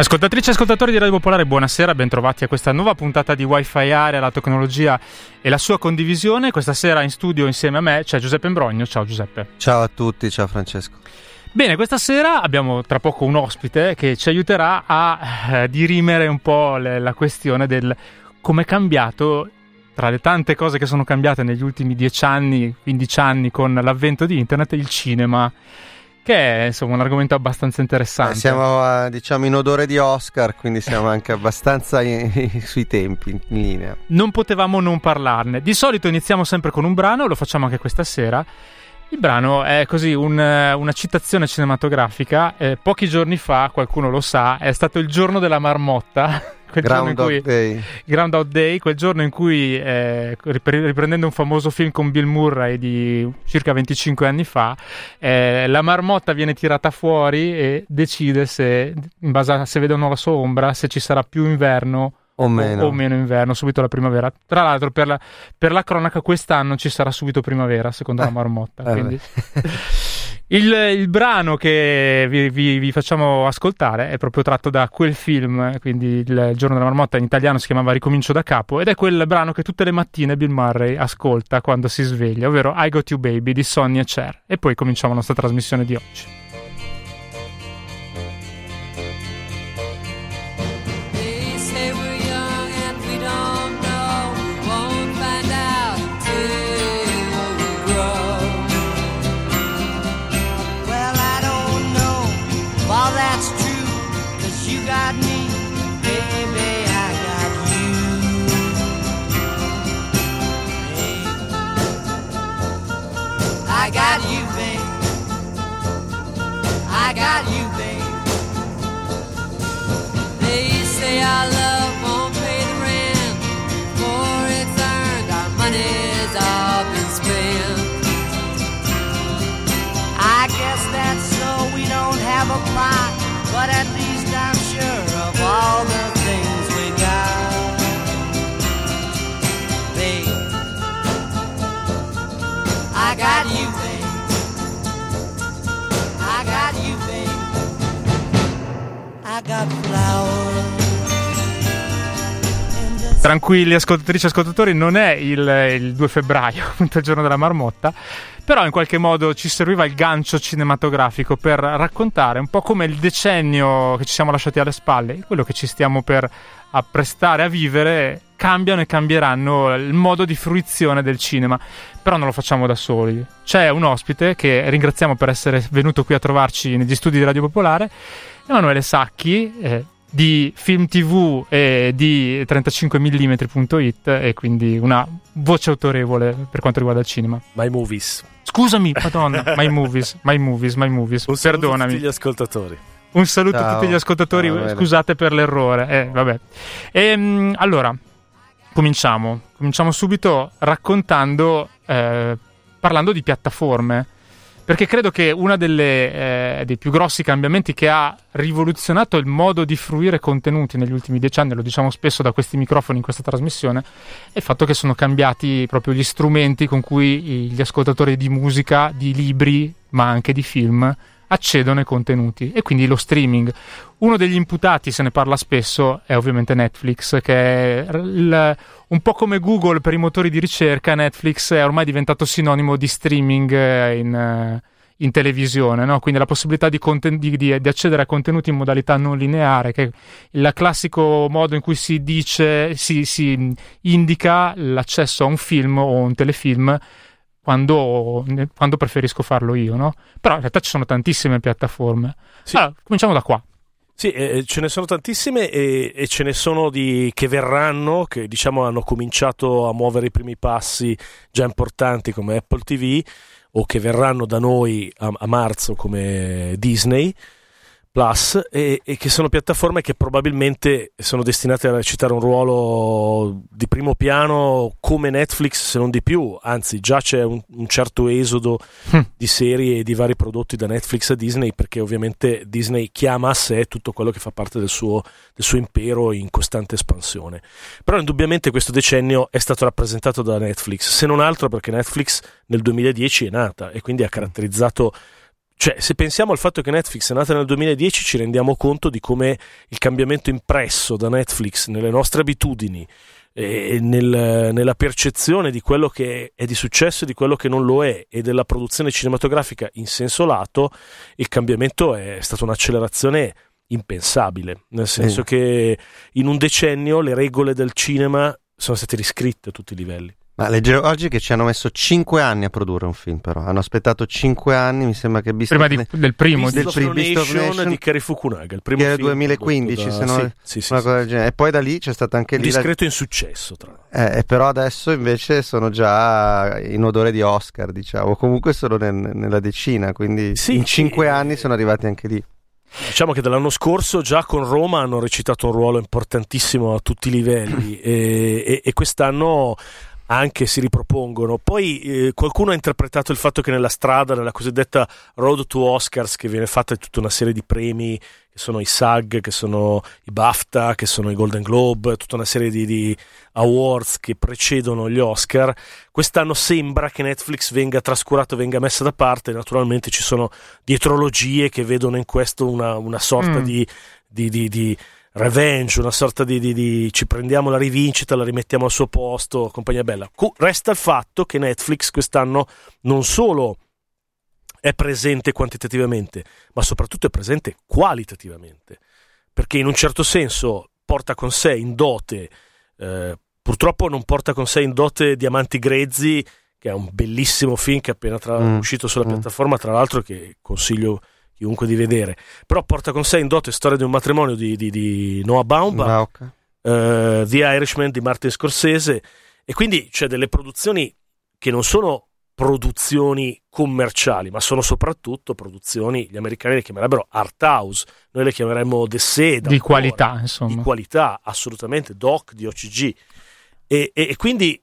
Ascoltatrici e ascoltatori di Radio Popolare, buonasera, bentrovati a questa nuova puntata di Wi-Fi Area, la tecnologia e la sua condivisione. Questa sera in studio insieme a me c'è Giuseppe Imbrogno. Ciao Giuseppe. Ciao a tutti, ciao Francesco. Bene, questa sera abbiamo tra poco un ospite che ci aiuterà a eh, dirimere un po' le, la questione del come è cambiato tra le tante cose che sono cambiate negli ultimi 10 anni, 15 anni con l'avvento di internet, il cinema che è insomma un argomento abbastanza interessante. Eh, siamo diciamo in odore di Oscar, quindi siamo anche abbastanza in, sui tempi, in linea. Non potevamo non parlarne. Di solito iniziamo sempre con un brano, lo facciamo anche questa sera. Il brano è così un, una citazione cinematografica. Eh, pochi giorni fa, qualcuno lo sa, è stato il giorno della marmotta quel Ground giorno in cui, Day. Groundhog Day, quel giorno in cui, eh, riprendendo un famoso film con Bill Murray di circa 25 anni fa, eh, la marmotta viene tirata fuori e decide se, in base a se vede o no la sua ombra, se ci sarà più inverno o meno. o meno. inverno, subito la primavera. Tra l'altro, per la, per la, cronaca, quest'anno ci sarà subito primavera, secondo eh, la marmotta. Quindi... Il, il, brano che vi, vi, vi, facciamo ascoltare è proprio tratto da quel film, quindi il giorno della marmotta in italiano si chiamava Ricomincio da capo, ed è quel brano che tutte le mattine Bill Murray ascolta quando si sveglia, ovvero I Got You Baby di Sonny e Cher. E poi cominciamo la nostra trasmissione di oggi. Tranquilli ascoltatrici e ascoltatori, non è il, il 2 febbraio, appunto il giorno della marmotta, però in qualche modo ci serviva il gancio cinematografico per raccontare un po' come il decennio che ci siamo lasciati alle spalle, quello che ci stiamo per apprestare a vivere, cambiano e cambieranno il modo di fruizione del cinema. Però non lo facciamo da soli. C'è un ospite che ringraziamo per essere venuto qui a trovarci negli studi di Radio Popolare Emanuele Sacchi eh, di Film TV e di 35mm.it e quindi una voce autorevole per quanto riguarda il cinema. My Movies. Scusami, madonna, My Movies, My Movies, My Movies. Un Perdonami. a tutti gli ascoltatori. Un saluto Ciao. a tutti gli ascoltatori, Ciao, scusate per l'errore. Eh, vabbè. E, ehm, allora, cominciamo. Cominciamo subito raccontando, eh, parlando di piattaforme perché credo che uno eh, dei più grossi cambiamenti che ha rivoluzionato il modo di fruire contenuti negli ultimi dieci anni, lo diciamo spesso da questi microfoni in questa trasmissione, è il fatto che sono cambiati proprio gli strumenti con cui gli ascoltatori di musica, di libri, ma anche di film accedono ai contenuti e quindi lo streaming. Uno degli imputati, se ne parla spesso, è ovviamente Netflix, che è il, un po' come Google per i motori di ricerca, Netflix è ormai diventato sinonimo di streaming eh, in, eh, in televisione, no? quindi la possibilità di, conten- di, di, accedere a contenuti in modalità non lineare, che è il classico modo in cui si dice, si, si indica l'accesso a un film o un telefilm quando, quando, preferisco farlo io, no? Però in realtà ci sono tantissime piattaforme. Sì. Allora, cominciamo da qua. Sì, eh, ce ne sono tantissime e, e, ce ne sono di, che verranno, che diciamo hanno cominciato a muovere i primi passi già importanti come Apple TV o che verranno da noi a, a marzo come Disney Plus e, e, che sono piattaforme che probabilmente sono destinate a recitare un ruolo di primo piano come Netflix se non di più, anzi già c'è un, un certo esodo hm. di serie e di vari prodotti da Netflix a Disney perché ovviamente Disney chiama a sé tutto quello che fa parte del suo, del suo impero in costante espansione. Però indubbiamente questo decennio è stato rappresentato da Netflix, se non altro perché Netflix nel 2010 è nata e quindi ha caratterizzato cioè, se pensiamo al fatto che Netflix è nata nel 2010, ci rendiamo conto di come il cambiamento impresso da Netflix nelle nostre abitudini e nel, nella percezione di quello che è di successo e di quello che non lo è e della produzione cinematografica in senso lato, il cambiamento è stata un'accelerazione impensabile, nel senso mm. che in un decennio le regole del cinema sono state riscritte a tutti i livelli. Ma leggevo oggi che ci hanno messo 5 anni a produrre un film, però hanno aspettato 5 anni, mi sembra che Beast Prima di, del primo Beast, del of primo, Beast of Nation di Cary Fukunaga, il primo che era 2015, da... se non sì, sì, una sì, cosa del genere. E poi da lì c'è stato anche lì discreto la... insuccesso, tra l'altro. Eh, però adesso invece sono già in odore di Oscar, diciamo. Comunque sono nel, nella decina, quindi in 5 anni sono arrivati anche lì. Diciamo che dall'anno scorso già con Roma hanno recitato un ruolo importantissimo a tutti i livelli e, e, e quest'anno anche si ripropongono. Poi eh, qualcuno ha interpretato il fatto che nella strada, nella cosiddetta Road to Oscars, che viene fatta tutta una serie di premi, che sono i SAG, che sono i BAFTA, che sono i Golden Globe, tutta una serie di, di awards che precedono gli Oscar, quest'anno sembra che Netflix venga trascurato, venga messa da parte. Naturalmente ci sono dietrologie che vedono in questo una, una sorta mm. di, di, di, di revenge, una sorta di, di, di, ci prendiamo la rivincita, la rimettiamo al suo posto, compagnia bella. Resta il fatto che Netflix quest'anno non solo è presente quantitativamente, ma soprattutto è presente qualitativamente, perché in un certo senso porta con sé in dote, eh, purtroppo non porta con sé in dote Diamanti Grezzi, che è un bellissimo film che è appena tra- mm. uscito sulla mm. piattaforma, tra l'altro che consiglio chiunque di vedere, però porta con sé in dote storia di un matrimonio di, di, di Noah Baumbach, uh, The Irishman di Martin Scorsese, e quindi c'è delle produzioni che non sono produzioni commerciali, ma sono soprattutto produzioni, gli americani le chiamerebbero art house, noi le chiameremmo The Seda. Di qualità, insomma. Di qualità, assolutamente, doc, di OCG. E, e, e quindi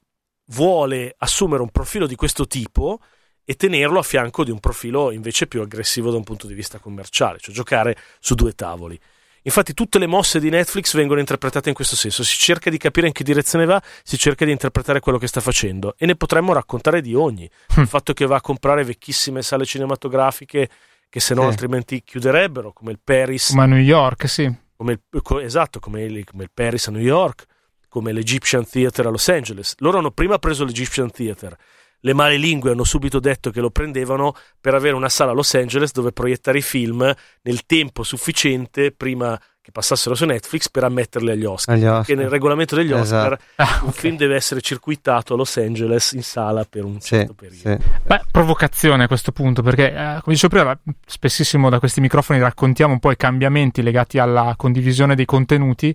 vuole assumere un profilo di questo tipo e tenerlo a fianco di un profilo invece più aggressivo da un punto di vista commerciale, cioè giocare su due tavoli. Infatti tutte le mosse di Netflix vengono interpretate in questo senso, si cerca di capire in che direzione va, si cerca di interpretare quello che sta facendo e ne potremmo raccontare di ogni. Hm. Il fatto che va a comprare vecchissime sale cinematografiche che se no sì. altrimenti chiuderebbero, come il Paris. Ma a New York, sì. Come il, esatto, come il, come il Paris a New York, come l'Egyptian Theatre a Los Angeles. Loro hanno prima preso l'Egyptian Theatre le male lingue hanno subito detto che lo prendevano per avere una sala a Los Angeles dove proiettare i film nel tempo sufficiente prima che passassero su Netflix per ammetterli agli Oscar. Agli Oscar. Perché nel regolamento degli Oscar esatto. ah, un okay. film deve essere circuitato a Los Angeles in sala per un certo sì, periodo. Sì. Beh, provocazione a questo punto, perché eh, come dicevo prima, spessissimo da questi microfoni raccontiamo un po' i cambiamenti legati alla condivisione dei contenuti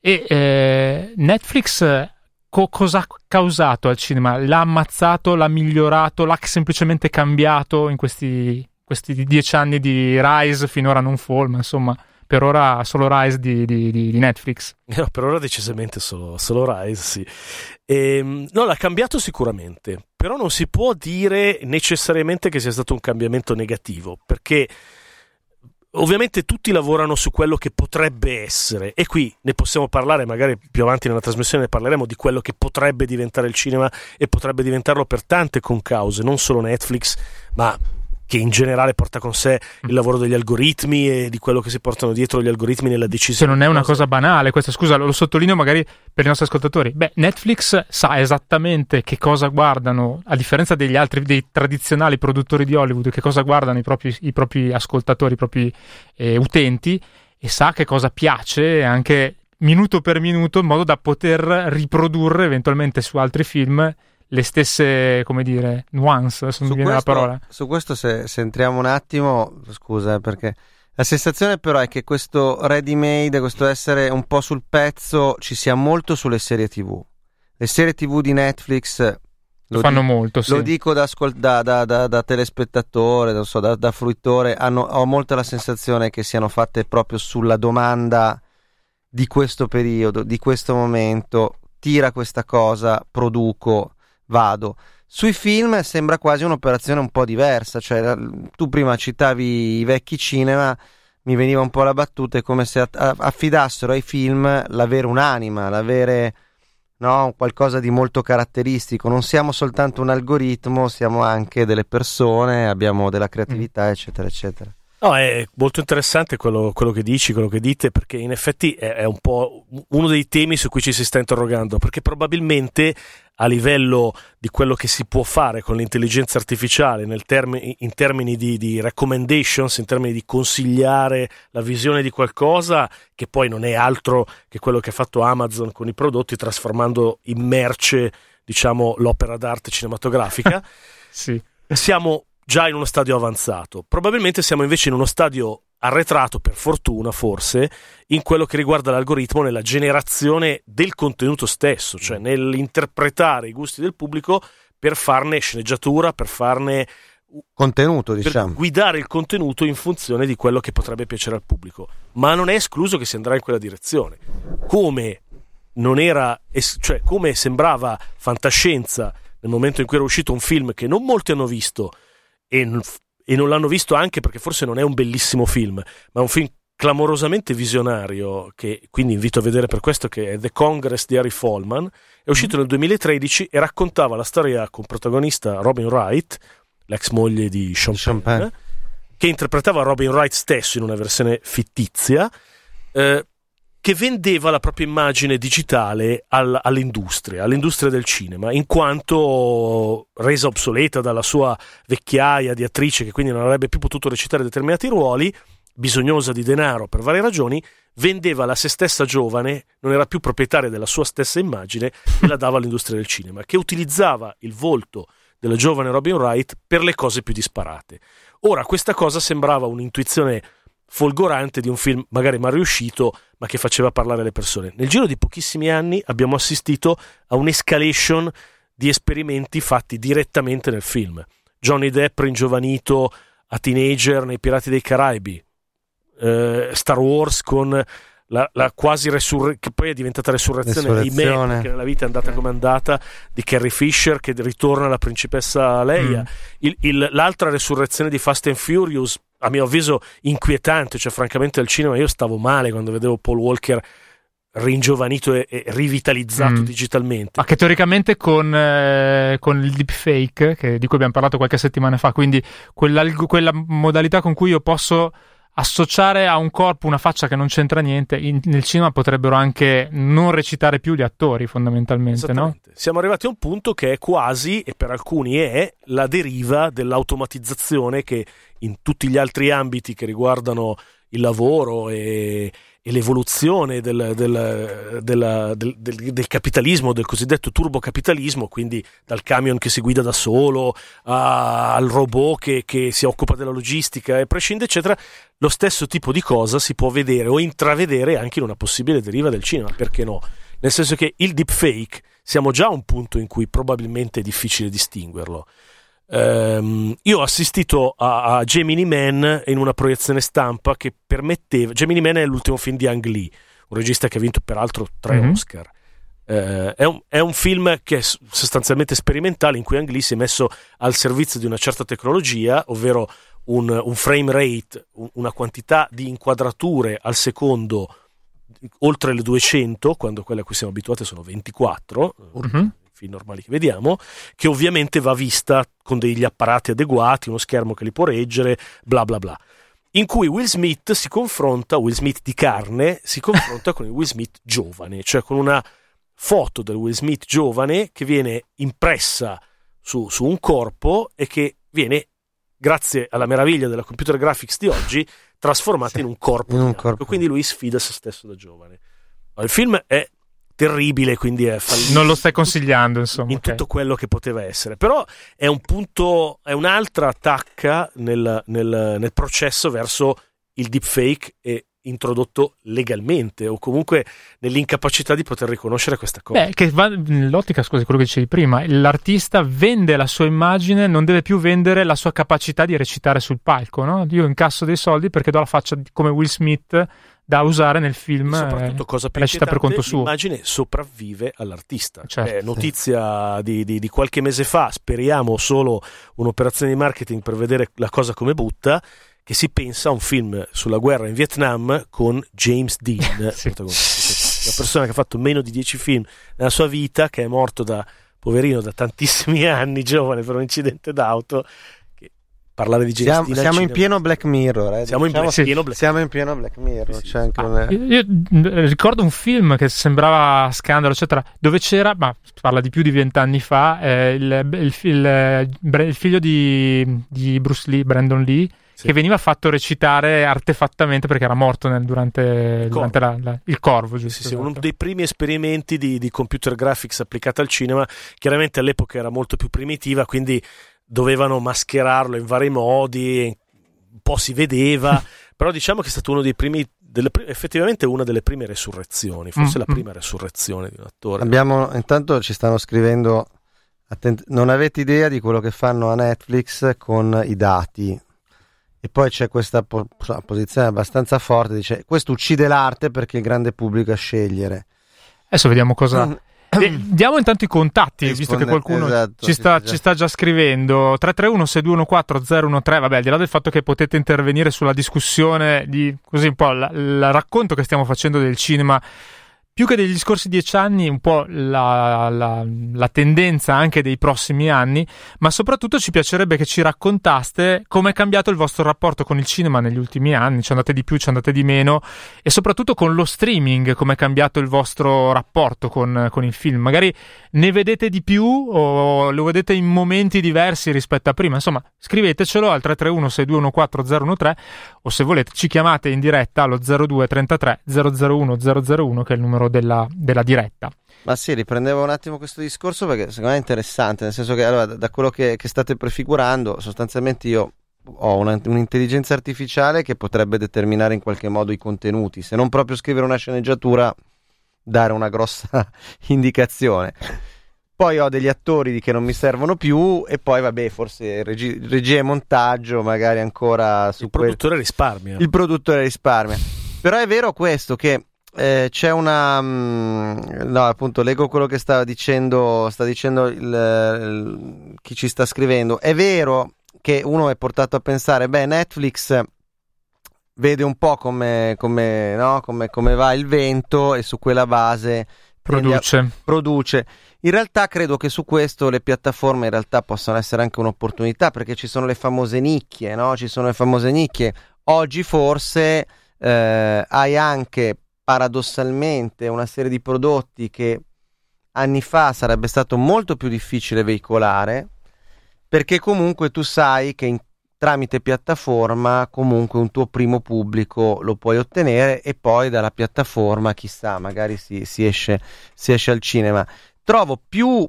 e eh, Netflix co- cosa ha causato al cinema? L'ha ammazzato, l'ha migliorato, l'ha semplicemente cambiato in questi, questi dieci anni di Rise, finora non Fall, ma insomma per ora solo Rise di, di, di, Netflix. No, per ora decisamente solo, solo Rise, sì. Ehm, no, l'ha cambiato sicuramente, però non si può dire necessariamente che sia stato un cambiamento negativo, perché Ovviamente tutti lavorano su quello che potrebbe essere e qui ne possiamo parlare, magari più avanti nella trasmissione ne parleremo di quello che potrebbe diventare il cinema e potrebbe diventarlo per tante concause, non solo Netflix, ma che in generale porta con sé il mm. lavoro degli algoritmi e di quello che si portano dietro gli algoritmi nella decisione. Se non è una cosa banale, questa scusa, lo sottolineo magari per i nostri ascoltatori. Beh, Netflix sa esattamente che cosa guardano, a differenza degli altri, dei tradizionali produttori di Hollywood, che cosa guardano i propri, i propri ascoltatori, i propri eh, utenti, e sa che cosa piace anche minuto per minuto, in modo da poter riprodurre eventualmente su altri film le stesse, come dire, nuance, se non mi viene questo, la parola. Su questo se, se, entriamo un attimo, scusa, eh, perché la sensazione però è che questo ready made, questo essere un po' sul pezzo, ci sia molto sulle serie tv. Le serie tv di Netflix lo fanno di- molto, sì. Lo dico da, da, da, da telespettatore, so, da, fruitore, hanno, ho molto la sensazione che siano fatte proprio sulla domanda di questo periodo, di questo momento, tira questa cosa, produco, vado. Sui film sembra quasi un'operazione un po' diversa, cioè tu prima citavi i vecchi cinema, mi veniva un po' la battuta, è come se affidassero ai film l'avere un'anima, l'avere no? qualcosa di molto caratteristico. Non siamo soltanto un algoritmo, siamo anche delle persone, abbiamo della creatività, mm. eccetera, eccetera. No, è molto interessante quello, quello, che dici, quello che dite, perché in effetti è, è, un po' uno dei temi su cui ci si sta interrogando, perché probabilmente a livello di quello che si può fare con l'intelligenza artificiale termi, in termini di, di, recommendations, in termini di consigliare la visione di qualcosa, che poi non è altro che quello che ha fatto Amazon con i prodotti, trasformando in merce, diciamo, l'opera d'arte cinematografica. sì. Siamo già in uno stadio avanzato. Probabilmente siamo invece in uno stadio arretrato, per fortuna forse, in quello che riguarda l'algoritmo nella generazione del contenuto stesso, cioè nell'interpretare i gusti del pubblico per farne sceneggiatura, per farne contenuto, diciamo. Per guidare il contenuto in funzione di quello che potrebbe piacere al pubblico. Ma non è escluso che si andrà in quella direzione. Come non era, cioè come sembrava fantascienza nel momento in cui era uscito un film che non molti hanno visto e, e non l'hanno visto anche perché forse non è un bellissimo film, ma è un film clamorosamente visionario, che quindi invito a vedere per questo, che è The Congress di Harry Fallman, è uscito nel 2013 e raccontava la storia con protagonista Robin Wright, l'ex moglie di Sean, Sean Penn, che interpretava Robin Wright stesso in una versione fittizia, eh, che vendeva la propria immagine digitale al, all'industria, all'industria del cinema, in quanto resa obsoleta dalla sua vecchiaia di attrice che quindi non avrebbe più potuto recitare determinati ruoli, bisognosa di denaro per varie ragioni, vendeva la se stessa giovane, non era più proprietaria della sua stessa immagine e la dava all'industria del cinema, che utilizzava il volto della giovane Robin Wright per le cose più disparate. Ora, questa cosa sembrava un'intuizione folgorante di un film magari mal riuscito, ma che faceva parlare le persone. Nel giro di pochissimi anni abbiamo assistito a un'escalation di esperimenti fatti direttamente nel film. Johnny Depp ringiovanito a teenager nei Pirati dei Caraibi, eh, Star Wars con la, la quasi resurrezione, che poi è diventata resurrezione, ahimè, perché nella vita è andata come è andata, di Carrie Fisher che ritorna alla principessa Leia. Mm. Il, il, l'altra resurrezione di Fast and Furious, a mio avviso inquietante, cioè francamente al cinema io stavo male quando vedevo Paul Walker ringiovanito e, e rivitalizzato mm. digitalmente. Ma che teoricamente con, eh, con il deepfake, che, di cui abbiamo parlato qualche settimana fa, quindi quella modalità con cui io posso associare a un corpo una faccia che non c'entra niente, in, nel cinema potrebbero anche non recitare più gli attori fondamentalmente, no? Siamo arrivati a un punto che è quasi, e per alcuni è, la deriva dell'automatizzazione che in tutti gli altri ambiti che riguardano il lavoro e, e l'evoluzione del, del, del, del, capitalismo, del cosiddetto turbocapitalismo, quindi dal camion che si guida da solo a, al robot che, che, si occupa della logistica e prescinde, eccetera, lo stesso tipo di cosa si può vedere o intravedere anche in una possibile deriva del cinema, perché no? Nel senso che il deepfake siamo già a un punto in cui probabilmente è difficile distinguerlo. Um, io ho assistito a, a, Gemini Man in una proiezione stampa che permetteva. Gemini Man è l'ultimo film di Ang Lee, un regista che ha vinto peraltro tre mm-hmm. Oscar. Uh, è, un, è, un, film che è sostanzialmente sperimentale in cui Ang Lee si è messo al servizio di una certa tecnologia, ovvero un, un frame rate, una quantità di inquadrature al secondo oltre le 200, quando quelle a cui siamo abituati sono 24. Mm-hmm film normali che vediamo, che ovviamente va vista con degli apparati adeguati, uno schermo che li può reggere, bla bla bla. In cui Will Smith si confronta, Will Smith di carne, si confronta con il Will Smith giovane, cioè con una foto del Will Smith giovane che viene impressa su, su un corpo e che viene, grazie alla meraviglia della computer graphics di oggi, trasformata sì, in un corpo. In un corpo. Quindi lui sfida se stesso da giovane. Il film è terribile, quindi è fallito. Non lo stai consigliando, insomma. In okay. tutto quello che poteva essere. Però è un punto, è un'altra attacca nel, nel, nel processo verso il deepfake e introdotto legalmente o comunque nell'incapacità di poter riconoscere questa cosa. Beh, che va nell'ottica, scusi, quello che dicevi prima, l'artista vende la sua immagine, non deve più vendere la sua capacità di recitare sul palco, no? Io incasso dei soldi perché do la faccia come Will Smith da usare nel film. E soprattutto, eh, cosa più recita per conto suo. L'immagine sopravvive all'artista. Certo. Eh, notizia di, di, di, qualche mese fa, speriamo solo un'operazione di marketing per vedere la cosa come butta. Che si pensa a un film sulla guerra in Vietnam con James Dean, sì. una persona che ha fatto meno di dieci film nella sua vita, che è morto da poverino da tantissimi anni, giovane per un incidente d'auto parlare di James siamo, siamo in pieno Black Mirror eh. siamo, diciamo, in pieno Black... siamo in pieno Black Mirror sì, sì. Ah, io, io, ricordo un film che sembrava scandalo eccetera dove c'era ma parla di più di vent'anni fa eh, il, il, il, il, figlio di, di, Bruce Lee Brandon Lee sì. che veniva fatto recitare artefattamente perché era morto nel, durante, durante la, la, il corvo giusto, sì, esatto. uno dei primi esperimenti di, di computer graphics applicata al cinema chiaramente all'epoca era molto più primitiva quindi dovevano mascherarlo in vari modi, un po' si vedeva, però diciamo che è stato uno dei primi delle, effettivamente una delle prime resurrezioni, forse mm-hmm. la prima resurrezione di un attore. Abbiamo, intanto ci stanno scrivendo, attent- non avete idea di quello che fanno a Netflix con i dati. E poi c'è questa po- posizione abbastanza forte, dice questo uccide l'arte perché il grande pubblico a scegliere. Adesso vediamo cosa... Mm eh, diamo intanto i contatti, visto che qualcuno esatto, ci, sta, ci, sta, già scrivendo. 331-6214-013, vabbè, al di là del fatto che potete intervenire sulla discussione di così un po' il racconto che stiamo facendo del cinema più che degli scorsi dieci anni, un po' la, la, la, tendenza anche dei prossimi anni, ma soprattutto ci piacerebbe che ci raccontaste come è cambiato il vostro rapporto con il cinema negli ultimi anni, ci andate di più, ci andate di meno, e soprattutto con lo streaming, come è cambiato il vostro rapporto con, con il film. Magari ne vedete di più o lo vedete in momenti diversi rispetto a prima. Insomma, scrivetecelo al 331 6214 o se volete ci chiamate in diretta allo 0233 001 001 che è il numero della, della diretta. Ma sì, riprendevo un attimo questo discorso perché secondo me è interessante, nel senso che allora, da quello che, che state prefigurando, sostanzialmente io ho una, un'intelligenza artificiale che potrebbe determinare in qualche modo i contenuti, se non proprio scrivere una sceneggiatura, dare una grossa indicazione. Poi ho degli attori che non mi servono più e poi vabbè, forse regi- regia e montaggio, magari ancora su Il produttore quel... risparmia. Il produttore risparmia. Però è vero questo che eh, c'è una mm, no appunto leggo quello che stava dicendo sta dicendo il, il, chi ci sta scrivendo è vero che uno è portato a pensare beh Netflix vede un po' come, come, no? come, come va il vento e su quella base produce. A, produce in realtà credo che su questo le piattaforme in realtà possano essere anche un'opportunità perché ci sono le famose nicchie, no? Ci sono le famose nicchie. Oggi forse eh, hai anche paradossalmente una serie di prodotti che anni fa sarebbe stato molto più difficile veicolare perché comunque tu sai che in, tramite piattaforma comunque un tuo primo pubblico lo puoi ottenere e poi dalla piattaforma chissà magari si, si, esce, si esce al cinema. Trovo più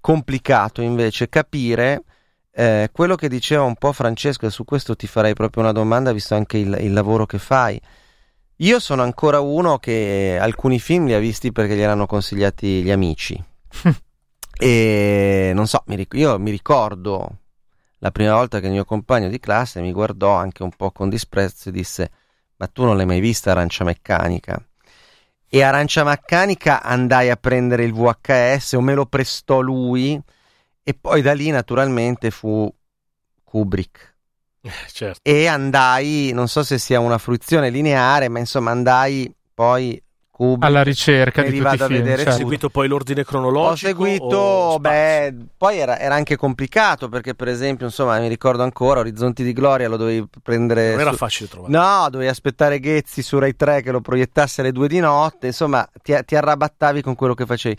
complicato invece capire eh, quello che diceva un po' Francesco e su questo ti farei proprio una domanda visto anche il, il lavoro che fai io sono ancora uno che alcuni film li ha visti perché gli erano consigliati gli amici. e non so, mi ric- io mi ricordo la prima volta che il mio compagno di classe mi guardò anche un po' con disprezzo e disse: Ma tu non l'hai mai vista Arancia Meccanica? E Arancia Meccanica andai a prendere il VHS o me lo prestò lui, e poi da lì naturalmente fu Kubrick certo. E andai, non so se sia una fruizione lineare, ma insomma andai poi Kubrick, alla ricerca di tutti i film. Certo. Hai seguito poi l'ordine cronologico? Ho seguito, beh, poi era, era, anche complicato perché per esempio, insomma, mi ricordo ancora Orizzonti di Gloria lo dovevi prendere... Non era su... facile trovare. No, dovevi aspettare Ghezzi su Rai 3 che lo proiettasse alle 2 di notte, insomma, ti, ti arrabattavi con quello che facevi.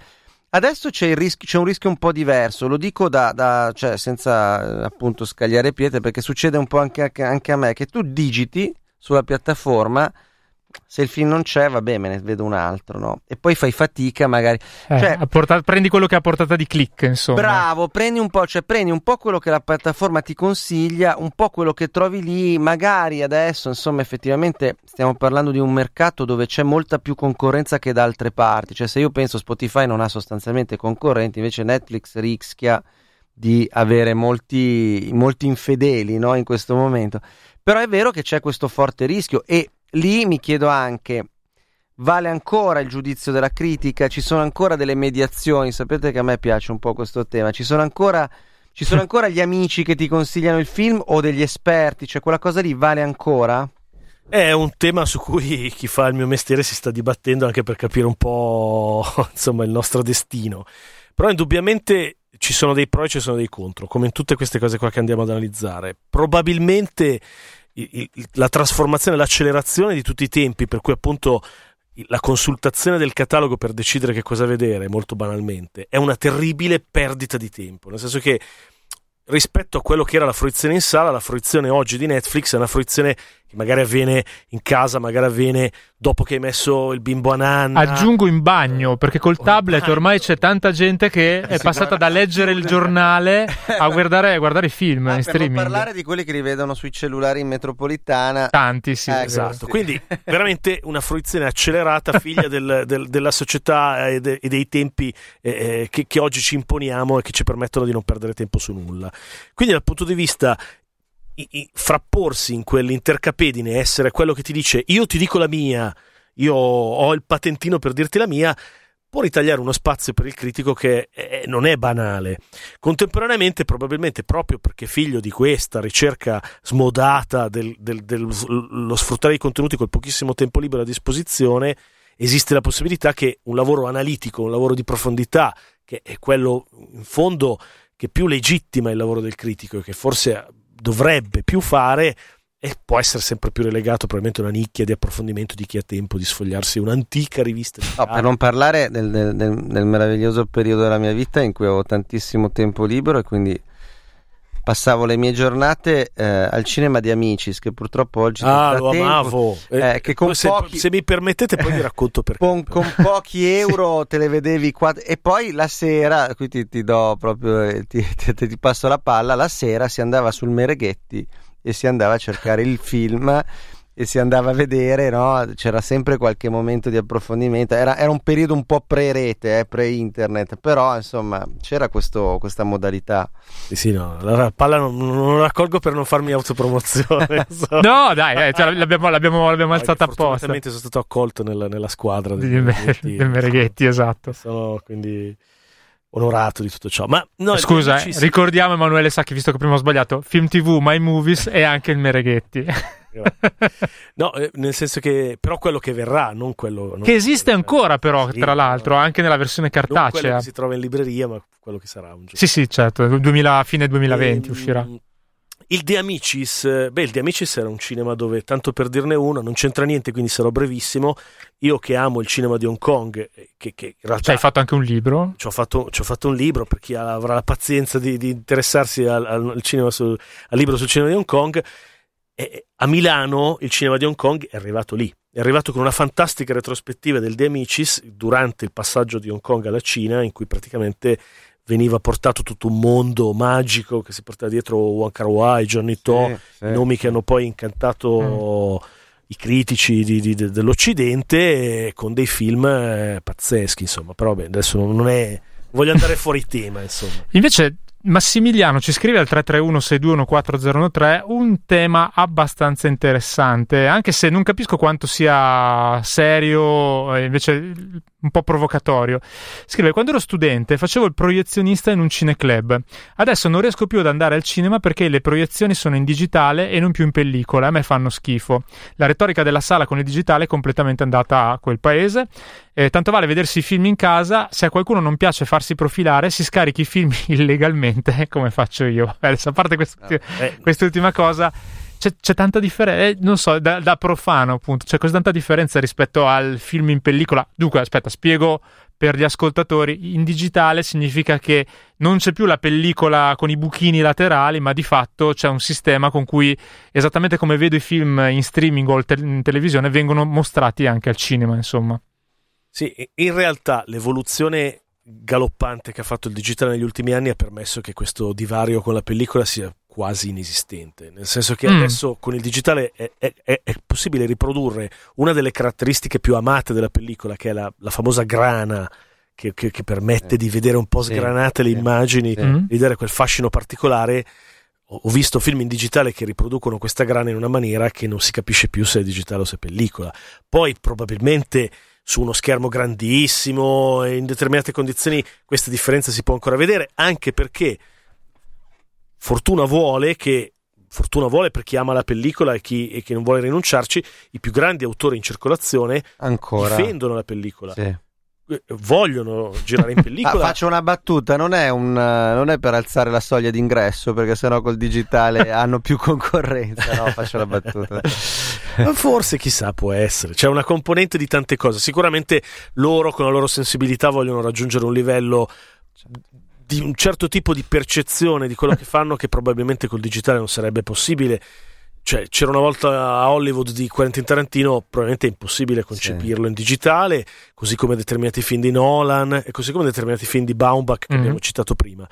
Adesso c'è, rischio, c'è, un rischio un po' diverso, lo dico da, da, cioè, senza eh, appunto scagliare pietre, perché succede un po' anche, anche, a me, che tu digiti sulla piattaforma se il film non c'è, vabbè, me ne vedo un altro, no? E poi fai fatica, magari. Eh, cioè, portata, prendi quello che ha portata di click, insomma. Bravo, prendi un po', cioè prendi un po' quello che la piattaforma ti consiglia, un po' quello che trovi lì, magari adesso, insomma, effettivamente stiamo parlando di un mercato dove c'è molta più concorrenza che da altre parti. Cioè, se io penso Spotify non ha sostanzialmente concorrenti, invece Netflix rischia di avere molti, molti infedeli, no? In questo momento. Però è vero che c'è questo forte rischio e lì mi chiedo anche, vale ancora il giudizio della critica? Ci sono ancora delle mediazioni? Sapete che a me piace un po' questo tema. Ci sono ancora, ci sono ancora gli amici che ti consigliano il film o degli esperti? Cioè quella cosa lì vale ancora? È un tema su cui chi fa il mio mestiere si sta dibattendo anche per capire un po' insomma, il nostro destino. Però indubbiamente ci sono dei pro e ci sono dei contro, come in tutte queste cose qua che andiamo ad analizzare. Probabilmente la trasformazione, l'accelerazione di tutti i tempi, per cui appunto la consultazione del catalogo per decidere che cosa vedere, molto banalmente, è una terribile perdita di tempo, nel senso che rispetto a quello che era la fruizione in sala, la fruizione oggi di Netflix è una fruizione che magari avviene in casa, magari avviene dopo che hai messo il bimbo a nanna. Aggiungo in bagno, perché col tablet ormai c'è tanta gente che è passata da leggere il giornale a guardare, a guardare film ah, in streaming. Per parlare di quelli che li vedono sui cellulari in metropolitana. Tanti, sì. Eh, esatto, quindi veramente una fruizione accelerata, figlia del, del, della società e, de, e dei tempi eh, eh, che, che oggi ci imponiamo e che ci permettono di non perdere tempo su nulla. Quindi dal punto di vista frapporsi in quell'intercapedine, essere quello che ti dice io ti dico la mia, io ho il patentino per dirti la mia, può ritagliare uno spazio per il critico che è, non è banale. Contemporaneamente, probabilmente proprio perché figlio di questa ricerca smodata dello del, del, sfruttare i contenuti col pochissimo tempo libero a disposizione, esiste la possibilità che un lavoro analitico, un lavoro di profondità, che è quello in fondo che più legittima il lavoro del critico e che forse dovrebbe più fare e può essere sempre più relegato probabilmente a una nicchia di approfondimento di chi ha tempo di sfogliarsi un'antica rivista. No, per non parlare del, del, del, del, meraviglioso periodo della mia vita in cui avevo tantissimo tempo libero e quindi passavo le mie giornate eh, al cinema di Amicis che purtroppo oggi ah, lo tempo, amavo. Eh, che con se, pochi, se, mi permettete poi vi racconto perché. Con, con pochi euro te le vedevi qua e poi la sera qui ti, ti do proprio eh, ti, ti, ti passo la palla la sera si andava sul Mereghetti e si andava a cercare il film e si andava a vedere, no? c'era sempre qualche momento di approfondimento, era, era un periodo un po' pre-rete, eh, pre-internet, però insomma c'era questo, questa modalità. Sì, sì, no, la palla non, non la raccolgo per non farmi autopromozione. so. no, dai, eh, cioè, l'abbiamo, l'abbiamo, l'abbiamo alzata apposta. Sono stato accolto nella, nella squadra dei Mereghetti. Del Mereghetti, esatto. Sono quindi onorato di tutto ciò. Ma no, scusa, eh, ricordiamo Emanuele Sacchi, visto che prima ho sbagliato, Film TV, My Movies e anche il Mereghetti. no, eh, nel senso che però quello che verrà, non quello non che esiste quello ancora, però, sì, tra l'altro, anche nella versione cartacea. Non quello che si trova in libreria, ma quello che sarà un giorno. Sì, sì, certo, 2000, fine 2020 e, ehm, uscirà. Il De Amicis, beh, il De Amicis era un cinema dove, tanto per dirne uno, non c'entra niente, quindi sarò brevissimo. Io che amo il cinema di Hong Kong, eh, che, che in realtà. Cioè, hai fatto anche un libro? Ci ho fatto, ci ho fatto un libro per chi avrà la pazienza di, di interessarsi al, al, cinema sul, al libro sul cinema di Hong Kong. E a Milano il cinema di Hong Kong è arrivato lì. È arrivato con una fantastica retrospettiva del De Amicis durante il passaggio di Hong Kong alla Cina, in cui praticamente veniva portato tutto un mondo magico che si portava dietro Kar Wai, Johnny To, sì, sì, nomi sì. che hanno poi incantato mm. i critici di, di, dell'Occidente con dei film eh, pazzeschi, insomma, però beh, adesso non è voglio andare fuori tema, insomma. Invece Massimiliano ci scrive al 331-621-4013 un tema abbastanza interessante, anche se non capisco quanto sia serio, invece un po' provocatorio. Scrive: Quando ero studente facevo il proiezionista in un cineclub. Adesso non riesco più ad andare al cinema perché le proiezioni sono in digitale e non più in pellicola. A me fanno schifo. La retorica della sala con il digitale è completamente andata a quel paese. Eh, tanto vale vedersi i film in casa. Se a qualcuno non piace farsi profilare, si scarichi i film illegalmente, come faccio io. Adesso, a parte quest'ultima, eh. quest'ultima cosa c'è, c'è tanta differenza, eh, non so, da, da, profano appunto, c'è così tanta differenza rispetto al film in pellicola. Dunque, aspetta, spiego per gli ascoltatori, in digitale significa che non c'è più la pellicola con i buchini laterali, ma di fatto c'è un sistema con cui, esattamente come vedo i film in streaming o in televisione, vengono mostrati anche al cinema, insomma. Sì, in realtà l'evoluzione galoppante che ha fatto il digitale negli ultimi anni ha permesso che questo divario con la pellicola sia quasi inesistente, nel senso che mm. adesso con il digitale è, è, è, possibile riprodurre una delle caratteristiche più amate della pellicola, che è la, la famosa grana, che, che, che permette eh. di vedere un po' sgranate sì, le immagini, sì. di dare quel fascino particolare. Ho, ho visto film in digitale che riproducono questa grana in una maniera che non si capisce più se è digitale o se è pellicola. Poi probabilmente su uno schermo grandissimo in determinate condizioni questa differenza si può ancora vedere, anche perché fortuna vuole che fortuna vuole per chi ama la pellicola e chi, e chi non vuole rinunciarci, i più grandi autori in circolazione Ancora. difendono la pellicola. Sì. Vogliono girare in pellicola. ah, faccio una battuta, non è, un, non è, per alzare la soglia d'ingresso, perché sennò col digitale hanno più concorrenza. No, faccio la battuta. Forse chissà, può essere. C'è una componente di tante cose. Sicuramente loro, con la loro sensibilità, vogliono raggiungere un livello di un certo tipo di percezione di quello che fanno che probabilmente col digitale non sarebbe possibile. Cioè, c'era una volta a Hollywood di Quentin Tarantino, probabilmente è impossibile concepirlo sì. in digitale, così come determinati film di Nolan e così come determinati film di Baumbach che mm-hmm. abbiamo citato prima.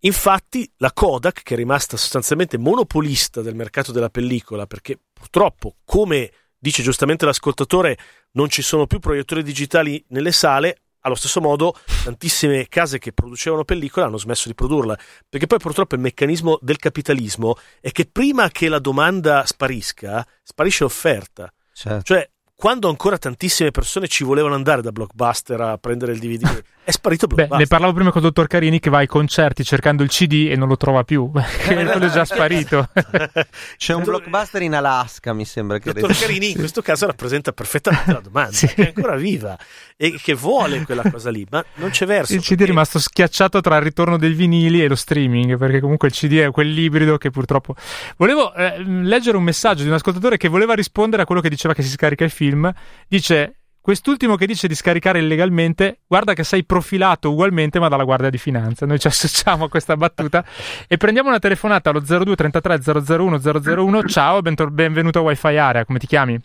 Infatti, la Kodak, che è rimasta sostanzialmente monopolista del mercato della pellicola, perché purtroppo, come dice giustamente l'ascoltatore, non ci sono più proiettori digitali nelle sale, allo stesso modo, tantissime case che producevano pellicola hanno smesso di produrla, perché poi purtroppo il meccanismo del capitalismo è che prima che la domanda sparisca, sparisce l'offerta. Certo. Cioè, quando ancora tantissime persone ci volevano andare da Blockbuster a prendere il DVD, è sparito Blockbuster. Beh, ne parlavo prima con il dottor Carini che va ai concerti cercando il CD e non lo trova più, perché quello è già sparito. C'è un Blockbuster in Alaska, mi sembra che... Il dottor Carini in questo caso rappresenta perfettamente la domanda, sì. che è ancora viva e che vuole quella cosa lì, ma non c'è verso. Il CD perché... è rimasto schiacciato tra il ritorno dei vinili e lo streaming, perché comunque il CD è quell'ibrido che purtroppo... Volevo eh, leggere un messaggio di un ascoltatore che voleva rispondere a quello che diceva che si scarica il film film, dice Quest'ultimo che dice di scaricare illegalmente, guarda che sei profilato ugualmente ma dalla Guardia di Finanza. Noi ci associamo a questa battuta e prendiamo una telefonata allo 02 33 001 001. Ciao, benvenuto a Wi-Fi Area, come ti chiami?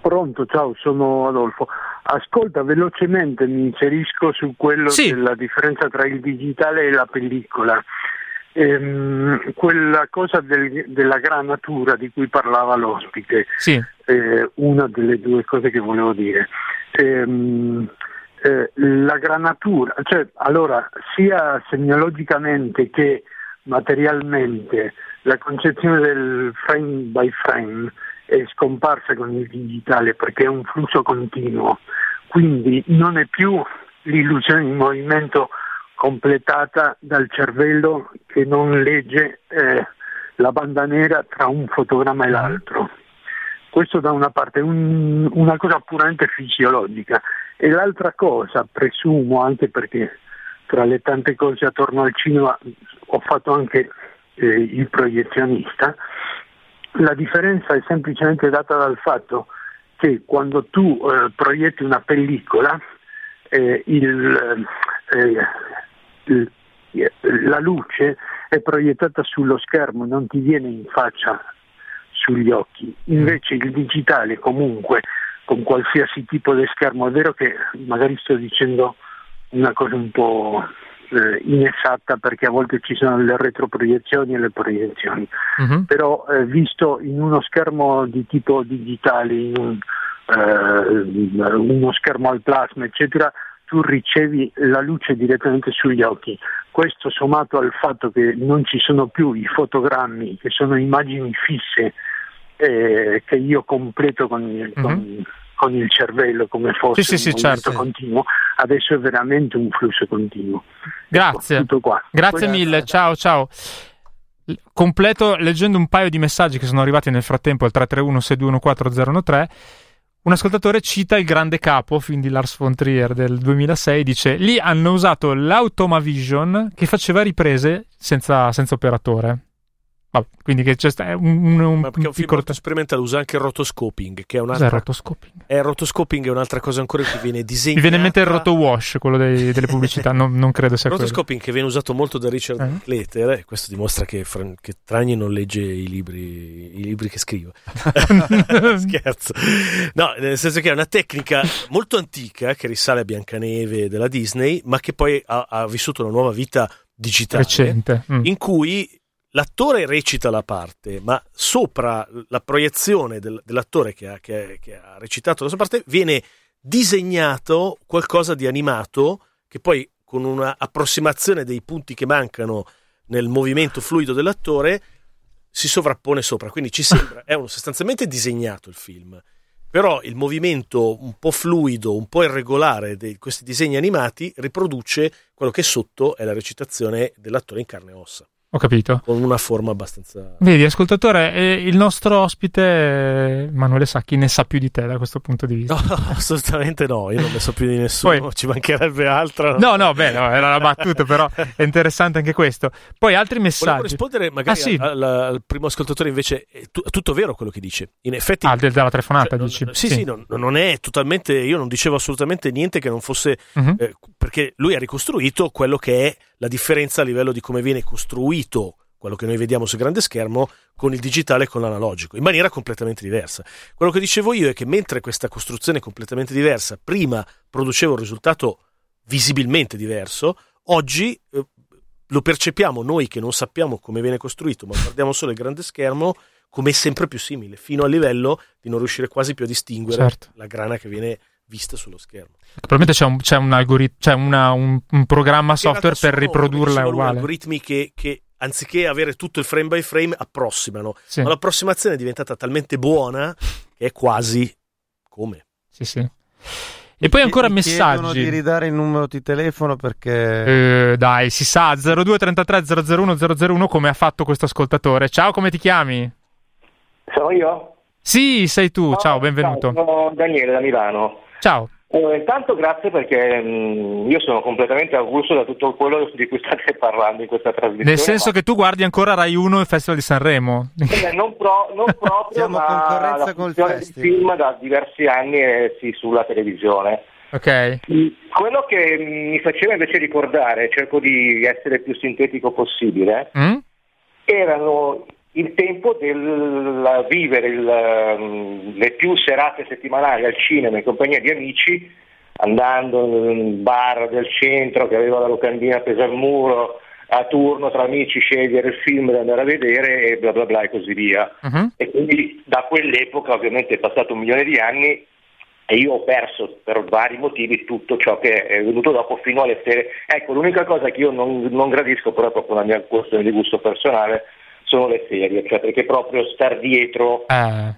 Pronto, ciao, sono Adolfo. Ascolta, velocemente mi inserisco su quello sì. della differenza tra il digitale e la pellicola. Ehm, quella cosa del, della granatura di cui parlava l'ospite, sì. eh, una delle due cose che volevo dire. Ehm, eh, la granatura, cioè allora sia segnologicamente che materialmente la concezione del frame by frame è scomparsa con il digitale perché è un flusso continuo, quindi non è più l'illusione di movimento completata dal cervello che non legge eh, la banda nera tra un fotogramma e l'altro. Questo da una parte, un, una cosa puramente fisiologica. E l'altra cosa, presumo, anche perché tra le tante cose attorno al cinema ho fatto anche eh, il proiezionista, la differenza è semplicemente data dal fatto che quando tu eh, proietti una pellicola, eh, il, eh, la luce è proiettata sullo schermo, non ti viene in faccia sugli occhi. Invece il digitale comunque con qualsiasi tipo di schermo, è vero che magari sto dicendo una cosa un po' eh, inesatta perché a volte ci sono le retroproiezioni e le proiezioni, uh-huh. però eh, visto in uno schermo di tipo digitale, in un, eh, uno schermo al plasma, eccetera, tu ricevi la luce direttamente sugli occhi. Questo sommato al fatto che non ci sono più i fotogrammi, che sono immagini fisse eh, che io completo con, mm-hmm. con, con, il cervello come fosse sì, sì, un sì, certo. continuo, adesso è veramente un flusso continuo. Grazie. Ecco, Grazie Poi, mille, ciao ciao. Completo leggendo un paio di messaggi che sono arrivati nel frattempo al 331 621 un ascoltatore cita il grande capo, film di Lars von Trier del 2006, dice lì hanno usato l'Automavision che faceva riprese senza, senza operatore. Vabbè, quindi che c'è un, un, Ma perché un, un piccolo... film sperimentale usa anche il rotoscoping, che è un'altra... Cos'è il rotoscoping? Eh, il rotoscoping è un'altra cosa ancora che viene disegnata... Mi viene in mente il rotowash, quello dei, delle pubblicità, non, non, credo sia quello. Il rotoscoping che viene usato molto da Richard eh? Leter, e questo dimostra che, che, Tragni non legge i libri, i libri che scrive. Scherzo. No, nel senso che è una tecnica molto antica che risale a Biancaneve della Disney, ma che poi ha, ha vissuto una nuova vita digitale Recente. Mm. in cui l'attore recita la parte, ma sopra la proiezione del, dell'attore che ha, che, che ha, recitato la sua parte viene disegnato qualcosa di animato che poi con un'approssimazione dei punti che mancano nel movimento fluido dell'attore si sovrappone sopra, quindi ci sembra, è sostanzialmente disegnato il film, però il movimento un po' fluido, un po' irregolare di questi disegni animati riproduce quello che sotto è la recitazione dell'attore in carne e ossa. Ho capito. Con una forma abbastanza. Vedi, ascoltatore, eh, il nostro ospite Emanuele Sacchi ne sa più di te da questo punto di vista. No, assolutamente no, io non ne so più di nessuno, Poi... ci mancherebbe altro. No, no, beh, no, era la battuta, però è interessante anche questo. Poi altri messaggi. Volevo rispondere magari ah, sì. al, al, primo ascoltatore invece, è, t- tutto vero quello che dice. In effetti. Ah, della telefonata, cioè, dici. Non, sì, sì, sì non, non, è totalmente. Io non dicevo assolutamente niente che non fosse. Uh-huh. Eh, perché lui ha ricostruito quello che è la differenza a livello di come viene costruito quello che noi vediamo sul grande schermo, con il digitale e con l'analogico, in maniera completamente diversa. Quello che dicevo io è che mentre questa costruzione completamente diversa, prima produceva un risultato visibilmente diverso, oggi eh, lo percepiamo noi che non sappiamo come viene costruito, ma guardiamo solo il grande schermo come sempre più simile, fino al livello di non riuscire quasi più a distinguere certo. la grana che viene vista sullo schermo. Probabilmente c'è un, c'è un, algorit- c'è una, un, un programma software per riprodurla uguale. algoritmi che, che anziché avere tutto il frame by frame, approssimano. Sì. Ma l'approssimazione è diventata talmente buona che è quasi come. Sì, sì. E poi ancora mi messaggi. di ridare il numero di telefono perché. Eh, dai, si sa: 0233 001 001 come ha fatto questo ascoltatore. Ciao, come ti chiami? Sono io? Sì, sei tu. Oh, ciao, benvenuto. Ciao, sono Daniele da Milano. Ciao. Eh, intanto grazie perché mh, mm, io sono completamente avulso da tutto quello di cui state parlando in questa trasmissione. Nel senso che tu guardi ancora Rai 1 e il Festival di Sanremo? Eh, non, pro, non proprio, Siamo ma concorrenza la col festival. film da diversi anni è sì, sulla televisione. Ok. Quello che mi faceva invece ricordare, cerco di essere il più sintetico possibile, mm? erano il tempo del vivere il, ehm, le più serate settimanali al cinema in compagnia di amici, andando in bar del centro che aveva la locandina appesa al muro, a turno tra amici scegliere il film da andare a vedere e bla bla bla e così via. Uh-huh. E quindi da quell'epoca ovviamente è passato un milione di anni e io ho perso per vari motivi tutto ciò che è venuto dopo fino alle serie. Ecco, l'unica cosa che io non, non gradisco, però è proprio una mia questione di gusto personale, sono le serie, cioè perché proprio star dietro eh,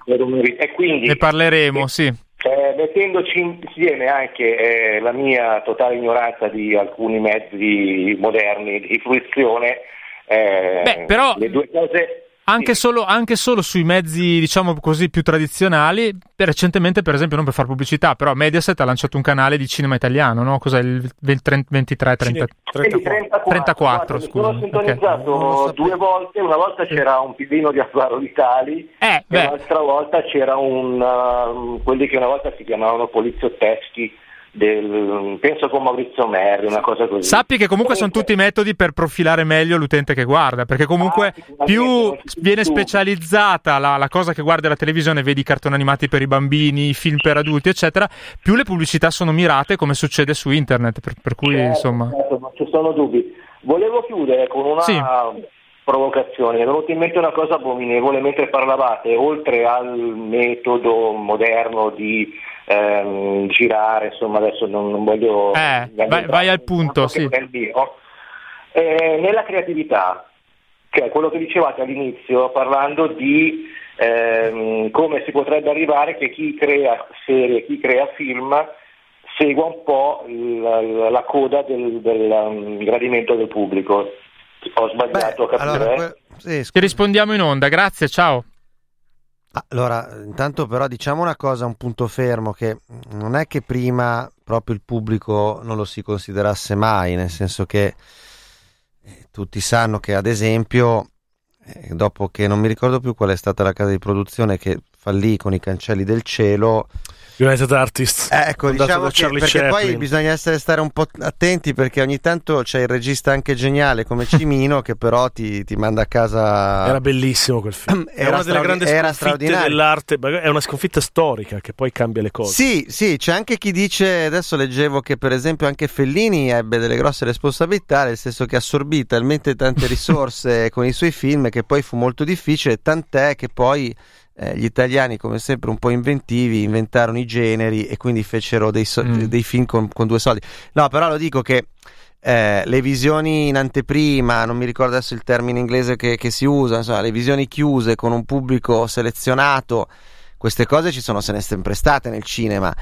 e quindi ne parleremo, eh, sì. Eh, mettendoci insieme anche eh, la mia totale ignoranza di alcuni mezzi moderni di fruizione, eh, Beh, però... le due cose anche, sì. solo, anche, solo, sui mezzi, diciamo così, più tradizionali. Recentemente, per esempio, non per fare pubblicità, però Mediaset ha lanciato un canale di cinema italiano, no? Cos'è il 23, 23 30, 34, 34 scusa. Sono sintonizzato okay. due volte, una volta c'era un pillino di Alvaro Vitali eh, e l'altra volta c'era un, uh, quelli che una volta si chiamavano poliziotteschi del, penso con Maurizio Merri, una cosa così. Sappi che comunque sono tutti metodi per profilare meglio l'utente che guarda, perché comunque ah, più viene specializzata la, la, cosa che guarda la televisione, vedi i cartoni animati per i bambini, i film per adulti, eccetera, più le pubblicità sono mirate come succede su internet, per, per cui certo, insomma... Certo, non ci sono dubbi. Volevo chiudere con una... Sì provocazione. Mi è venuta in mente una cosa abominevole mentre parlavate, oltre al metodo moderno di ehm, girare, insomma adesso non, non voglio... Eh, vai, vai, al punto, sì. Eh, nella creatività, che è quello che dicevate all'inizio, parlando di ehm, come si potrebbe arrivare che chi crea serie, chi crea film, segua un po' la, la coda del, del um, gradimento del pupblico ho sbagliato Beh, a capire. Allora, sì, Ti rispondiamo in onda, grazie, ciao. Allora, intanto però diciamo una cosa, un punto fermo, che non è che prima proprio il pubblico non lo si considerasse mai, nel senso che eh, tutti sanno che ad esempio eh, dopo che non mi ricordo più qual è stata la casa di produzione che fallì con i cancelli del cielo United Artists. Eh, ecco, diciamo che, perché Chaplin. poi bisogna essere, stare un po' attenti perché ogni tanto c'è il regista anche geniale come Cimino che però ti, ti manda a casa. Era bellissimo quel film. Era è una delle grandi era sconfitte dell'arte, è una sconfitta storica che poi cambia le cose. Sì, sì, c'è anche chi dice, adesso leggevo che per esempio anche Fellini ebbe delle grosse responsabilità, nel senso che assorbì talmente tante risorse con i suoi film che poi fu molto difficile, tant'è che poi eh, gli italiani, come sempre, un po' inventivi, inventarono i generi e quindi fecero dei, so- mm. dei film con, con, due soldi. No, però lo dico che eh, le visioni in anteprima, non mi ricordo adesso il termine inglese che, che si usa, insomma, le visioni chiuse con un pubblico selezionato queste cose ci sono se ne sempre state nel cinema.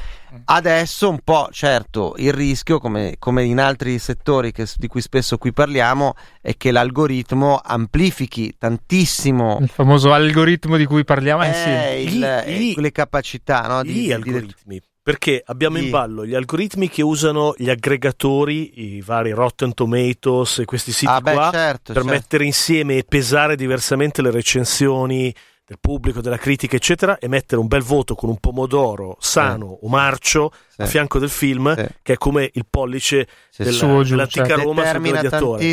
Adesso un po', certo, il rischio, come, come in altri settori che, di cui spesso qui parliamo, è che l'algoritmo amplifichi tantissimo. Il famoso algoritmo di cui parliamo eh, sì. il, gli, le capacità no, di, gli algoritmi. Di... Perché abbiamo in ballo gli algoritmi che usano gli aggregatori, i vari Rotten Tomatoes e questi siti ah, beh, qua, certo, per certo. mettere insieme e pesare diversamente le recensioni del pubblico, della critica, eccetera, e mettere un bel voto con un pomodoro sano o marcio sì. a fianco del film, sì. che è come il pollice sì, della, dell'antica cioè, Roma sul gladiatore.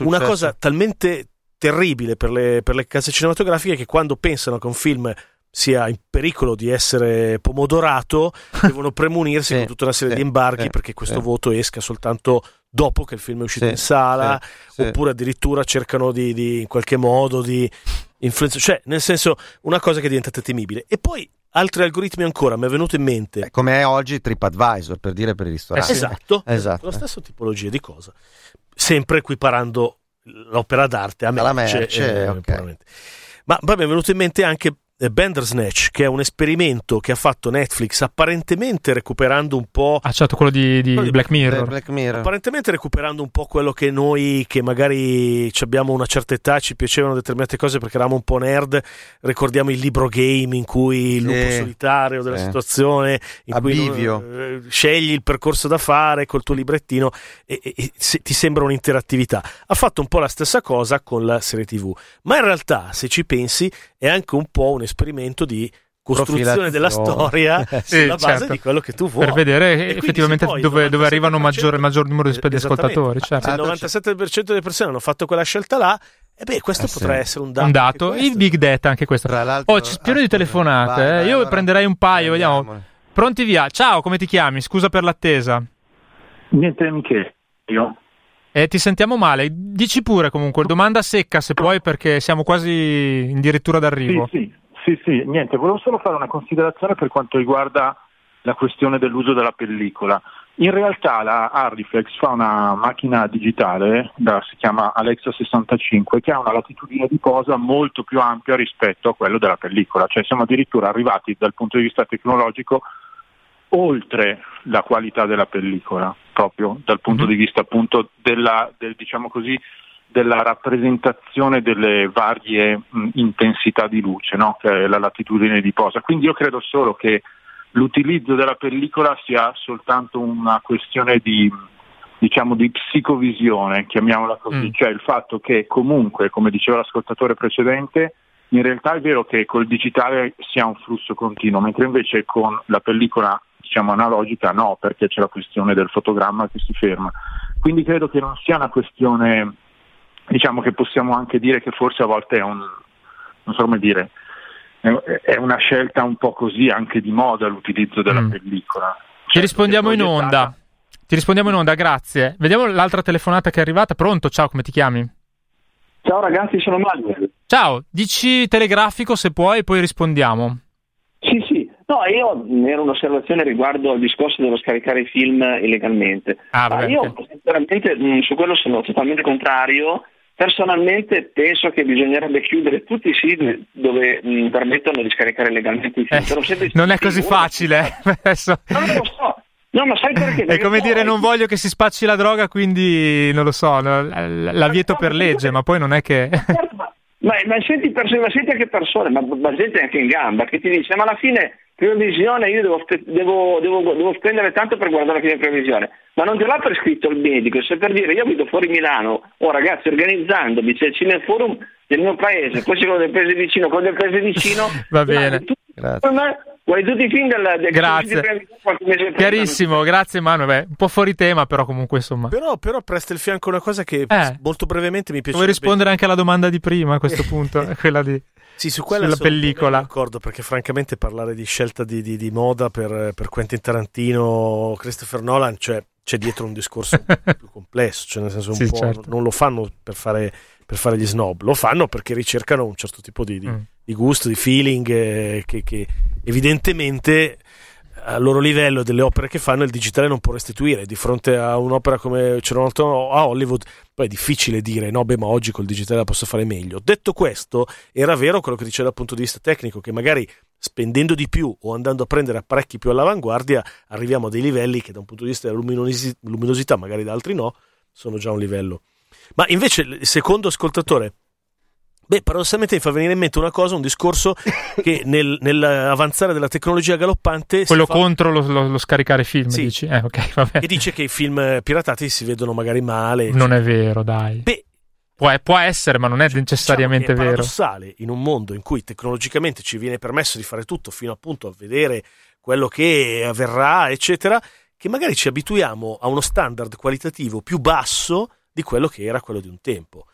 Una cosa talmente terribile per le, per le case cinematografiche che quando pensano che un film sia in pericolo di essere pomodorato, devono premunirsi sì, con tutta una serie sì, di embarghi sì, perché questo voto esca soltanto dopo che il film è uscito in sala, oppure addirittura cercano di, di, in qualche modo di influenzare, cioè nel senso una cosa che è diventata temibile. E poi altri algoritmi ancora, mi è venuto in mente. Eh, come è oggi TripAdvisor, per dire per i ristoranti. Eh, esatto, esatto. la stessa tipologia di cosa. Sempre equiparando l'opera d'arte a merce. merce eh, okay. Ma poi mi è venuto in mente anche Bandersnatch, che è un esperimento che ha fatto Netflix, apparentemente recuperando un po'. Ah, certo, quello di, di, quello Black, Mirror. Black, Mirror. Apparentemente recuperando un po' quello che noi, che magari abbiamo una certa età, ci piacevano determinate cose perché eravamo un po' nerd. Ricordiamo il libro game in cui il lupo sì, solitario della sì. situazione, in cui eh, scegli il percorso da fare col tuo librettino e, e, e se, ti sembra un'interattività. Ha fatto un po' la stessa cosa con la serie TV, ma in realtà, se ci pensi, è anche un po' un esperimento di costruzione della storia sì, sulla base certo. di quello che tu vuoi. Per vedere effettivamente dove, dove arrivano maggior, il maggior numero di ascoltatori. Certo. Se il 97% delle persone hanno fatto quella scelta là, e beh, questo eh potrà sì. essere un dato. Un dato. Il big data, anche questo. Oh, c'è pieno di telefonate. Vai, eh. vai, Io allora prenderei un paio, vediamo. Pronti via. Ciao, come ti chiami? Scusa per l'attesa. Niente, Michele. Io. Eh, ti sentiamo male. Dici pure comunque, domanda secca se puoi, perché siamo quasi addirittura d'arrivo. Sì, sì. Sì, sì, niente, volevo solo fare una considerazione per quanto riguarda la questione dell'uso della pellicola. In realtà la Ardiflex fa una macchina digitale, da, si chiama Alexa 65, che ha una latitudine di posa molto più ampia rispetto a quello della pellicola, cioè siamo addirittura arrivati dal punto di vista tecnologico oltre la qualità della pellicola, proprio dal punto mm-hmm. di vista appunto della, del, diciamo così, della rappresentazione delle varie mh, intensità di luce, no? che è la latitudine di posa. Quindi io credo solo che l'utilizzo della pellicola sia soltanto una questione di, diciamo, di psicovisione, chiamiamola così, mm. cioè il fatto che comunque, come diceva l'ascoltatore precedente, in realtà è vero che col digitale si ha un flusso continuo, mentre invece con la pellicola diciamo analogica no, perché c'è la questione del fotogramma che si ferma. Quindi credo che non sia una questione diciamo che possiamo anche dire che forse a volte è un, non so come dire, è una scelta un po' così anche di moda l'utilizzo della mm. pellicola. Ti cioè, rispondiamo in onda. Ti rispondiamo in onda, grazie. Vediamo l'altra telefonata che è arrivata. Pronto? Ciao, come ti chiami? Ciao ragazzi, sono Manuel. Ciao, dici telegrafico se puoi, poi rispondiamo. Sì, sì. No, io ero un'osservazione riguardo al discorso dello scaricare i film illegalmente. Ah, vabbè, io sinceramente su quello sono totalmente contrario Personalmente penso che bisognerebbe chiudere tutti i siti dove mh, permettono di scaricare legalmente i film. Eh, non è così facile. Adesso... Non lo so. No, ma sai perché? È come dire non voglio che si spacci la droga, quindi non lo so, la, la vieto per legge, ma poi non è che... Ma, ma, senti, ma senti anche persone, ma, ma gente anche in gamba, che ti dice ma alla fine previsione io devo, devo, devo, devo, spendere tanto per guardare la fine previsione, ma non te l'ha prescritto il medico, se per dire io abito fuori Milano, oh ragazzi organizzandomi, c'è il Cineforum del mio paese, poi c'è quello del paese vicino, quello del paese vicino. Va bene. Grazie. Vuoi tutti i film del, del Grazie. Chiarissimo, grazie Manuel. Beh, un po' fuori tema, però comunque insomma. Però, però presta il fianco una cosa che eh. molto brevemente mi piace. Vuoi rispondere anche alla domanda di prima a questo punto? quella di... Sì, su quella sulla pellicola. D'accordo, perché francamente parlare di scelta di, di, di moda per, per, Quentin Tarantino, Christopher Nolan, cioè c'è dietro un discorso più complesso, cioè nel senso un sì, po' certo. non lo fanno per fare, per fare, gli snob, lo fanno perché ricercano un certo tipo di, di, mm. Di gusto, di feeling eh, che, che, evidentemente a loro livello delle opere che fanno il digitale non può restituire. Di fronte a un'opera come altro a Hollywood poi è difficile dire no beh ma oggi col digitale la posso fare meglio. Detto questo era vero quello che diceva dal punto di vista tecnico che magari spendendo di più o andando a prendere apparecchi più all'avanguardia arriviamo a dei livelli che da un punto di vista della luminosi- luminosità magari da altri no sono già un livello. Ma invece il secondo ascoltatore Beh, paradossalmente mi fa venire in mente una cosa, un discorso che nel, nell'avanzare della tecnologia galoppante. Quello fa... contro lo, lo, lo, scaricare film, sì. dici? Eh, okay, e dice che i film piratati si vedono magari male. Non cioè... è vero, dai. Beh, Può, può, essere, ma non è cioè, necessariamente diciamo è vero. È paradossale in un mondo in cui tecnologicamente ci viene permesso di fare tutto fino appunto a vedere quello che avverrà, eccetera, che magari ci abituiamo a uno standard qualitativo più basso di quello che era quello di un tempo.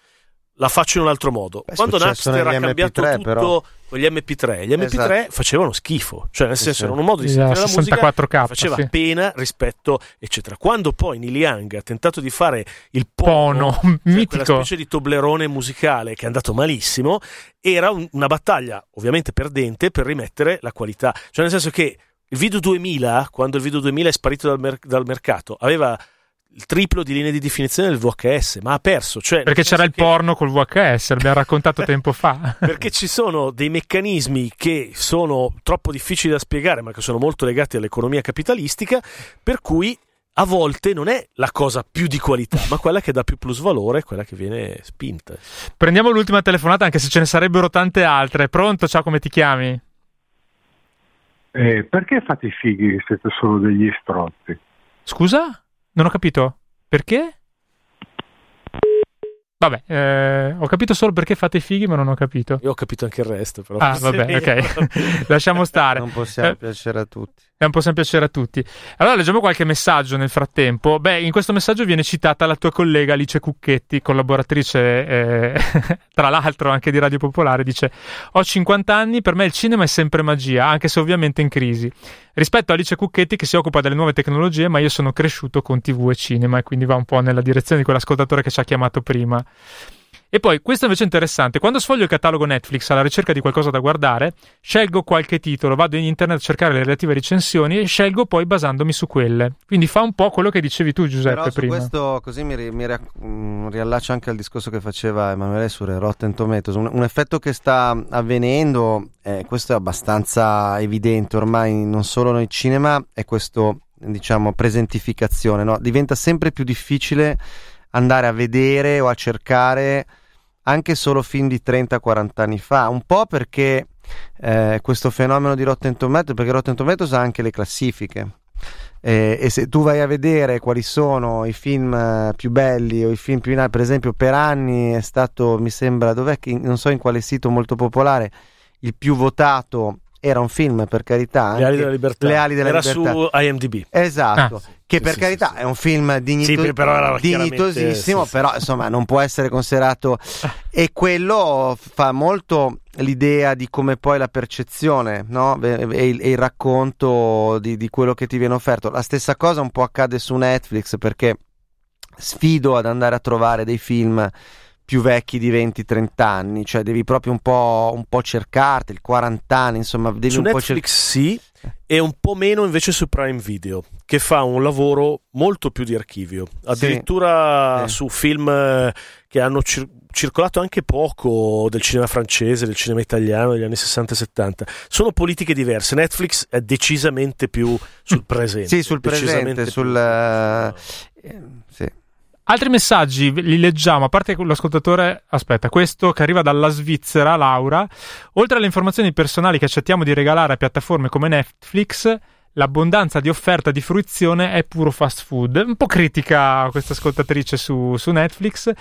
La faccio in un altro modo. Beh, Quando Napster ha cambiato MP3, tutto però. con gli MP3, gli MP3 esatto. facevano schifo, cioè nel senso sì, erano un modo di sentire la musica che faceva sì. pena rispetto, eccetera. Quando poi Neil Young ha tentato di fare il pono, pono cioè quella specie di toblerone musicale che è andato malissimo, era un, una battaglia ovviamente perdente per rimettere la qualità. Cioè nel senso che il video 2000, quando il video 2000 è sparito dal, mer- dal mercato, aveva il triplo di linee di definizione del VHS, ma ha perso. Cioè, perché c'era il che... porno col VHS, l'abbiamo raccontato tempo fa. perché ci sono dei meccanismi che sono troppo difficili da spiegare, ma che sono molto legati all'economia capitalistica, per cui a volte non è la cosa più di qualità, ma quella che dà più plusvalore, quella che viene spinta. Prendiamo l'ultima telefonata, anche se ce ne sarebbero tante altre. Pronto? Ciao, come ti chiami? Eh, perché fate i fighi se siete solo degli strozzi? Scusa? Non ho capito. Perché? Vabbè, eh, ho capito solo perché fate i fighi, ma non ho capito. Io ho capito anche il resto, però. Ah, vabbè, ok. Lasciamo stare. Non possiamo eh, piacere a tutti. Non possiamo piacere a tutti. Allora, leggiamo qualche messaggio nel frattempo. Beh, in questo messaggio viene citata la tua collega Alice Cucchetti, collaboratrice, eh, tra l'altro anche di Radio Popolare. Dice: Ho 50 anni, per me il cinema è sempre magia, anche se ovviamente in crisi. Rispetto a Alice Cucchetti, che si occupa delle nuove tecnologie, ma io sono cresciuto con TV e cinema, e quindi va un po' nella direzione di quell'ascoltatore che ci ha chiamato prima. E poi, questo invece è interessante, quando sfoglio il catalogo Netflix alla ricerca di qualcosa da guardare, scelgo qualche titolo, vado in internet a cercare le relative recensioni e scelgo poi basandomi su quelle. Quindi fa un po' quello che dicevi tu Giuseppe Però prima. questo così mi, mi mm, riallaccio anche al discorso che faceva Emanuele su Rotten Tomatoes, un, un effetto che sta avvenendo, eh, questo è abbastanza evidente ormai non solo nel cinema, è questo diciamo presentificazione, no? diventa sempre più difficile andare a vedere o a cercare anche solo film di 30-40 anni fa, un po' perché eh, questo fenomeno di Rotten Tomatoes, perché Rotten Tomatoes ha anche le classifiche. Eh, e se tu vai a vedere quali sono i film eh, più belli o i film più in alto, per esempio, per anni è stato, mi sembra, dov'è che non so in quale sito molto popolare, il più votato era un film per carità. Le ali della libertà. Le ali della era libertà. su IMDb. Esatto. Ah, che per sì, carità sì, è un film dignito- però dignitosissimo, però insomma non può essere considerato. e quello fa molto l'idea di come poi la percezione no? e, il, e, il, racconto di, di quello che ti viene offerto. La stessa cosa un po' accade su Netflix perché sfido ad andare a trovare dei film più vecchi di 20-30 anni, cioè devi proprio un po', un po cercarti, il 40 anni, insomma, devi su un Netflix po' cercare. sì, e un po' meno invece su Prime Video, che fa un lavoro molto più di archivio, addirittura sì. su film eh, che hanno cir- circolato anche poco del cinema francese, del cinema italiano degli anni 60 e 70. Sono politiche diverse. Netflix è decisamente più sul presente. sì, sul presente, sul... Uh, eh, sì. Altri messaggi li leggiamo, a parte l'ascoltatore, aspetta, questo che arriva dalla Svizzera, Laura. Oltre alle informazioni personali che accettiamo di regalare a piattaforme come Netflix, l'abbondanza di offerta di fruizione è puro fast food. Un po' critica questa ascoltatrice su, su, Netflix.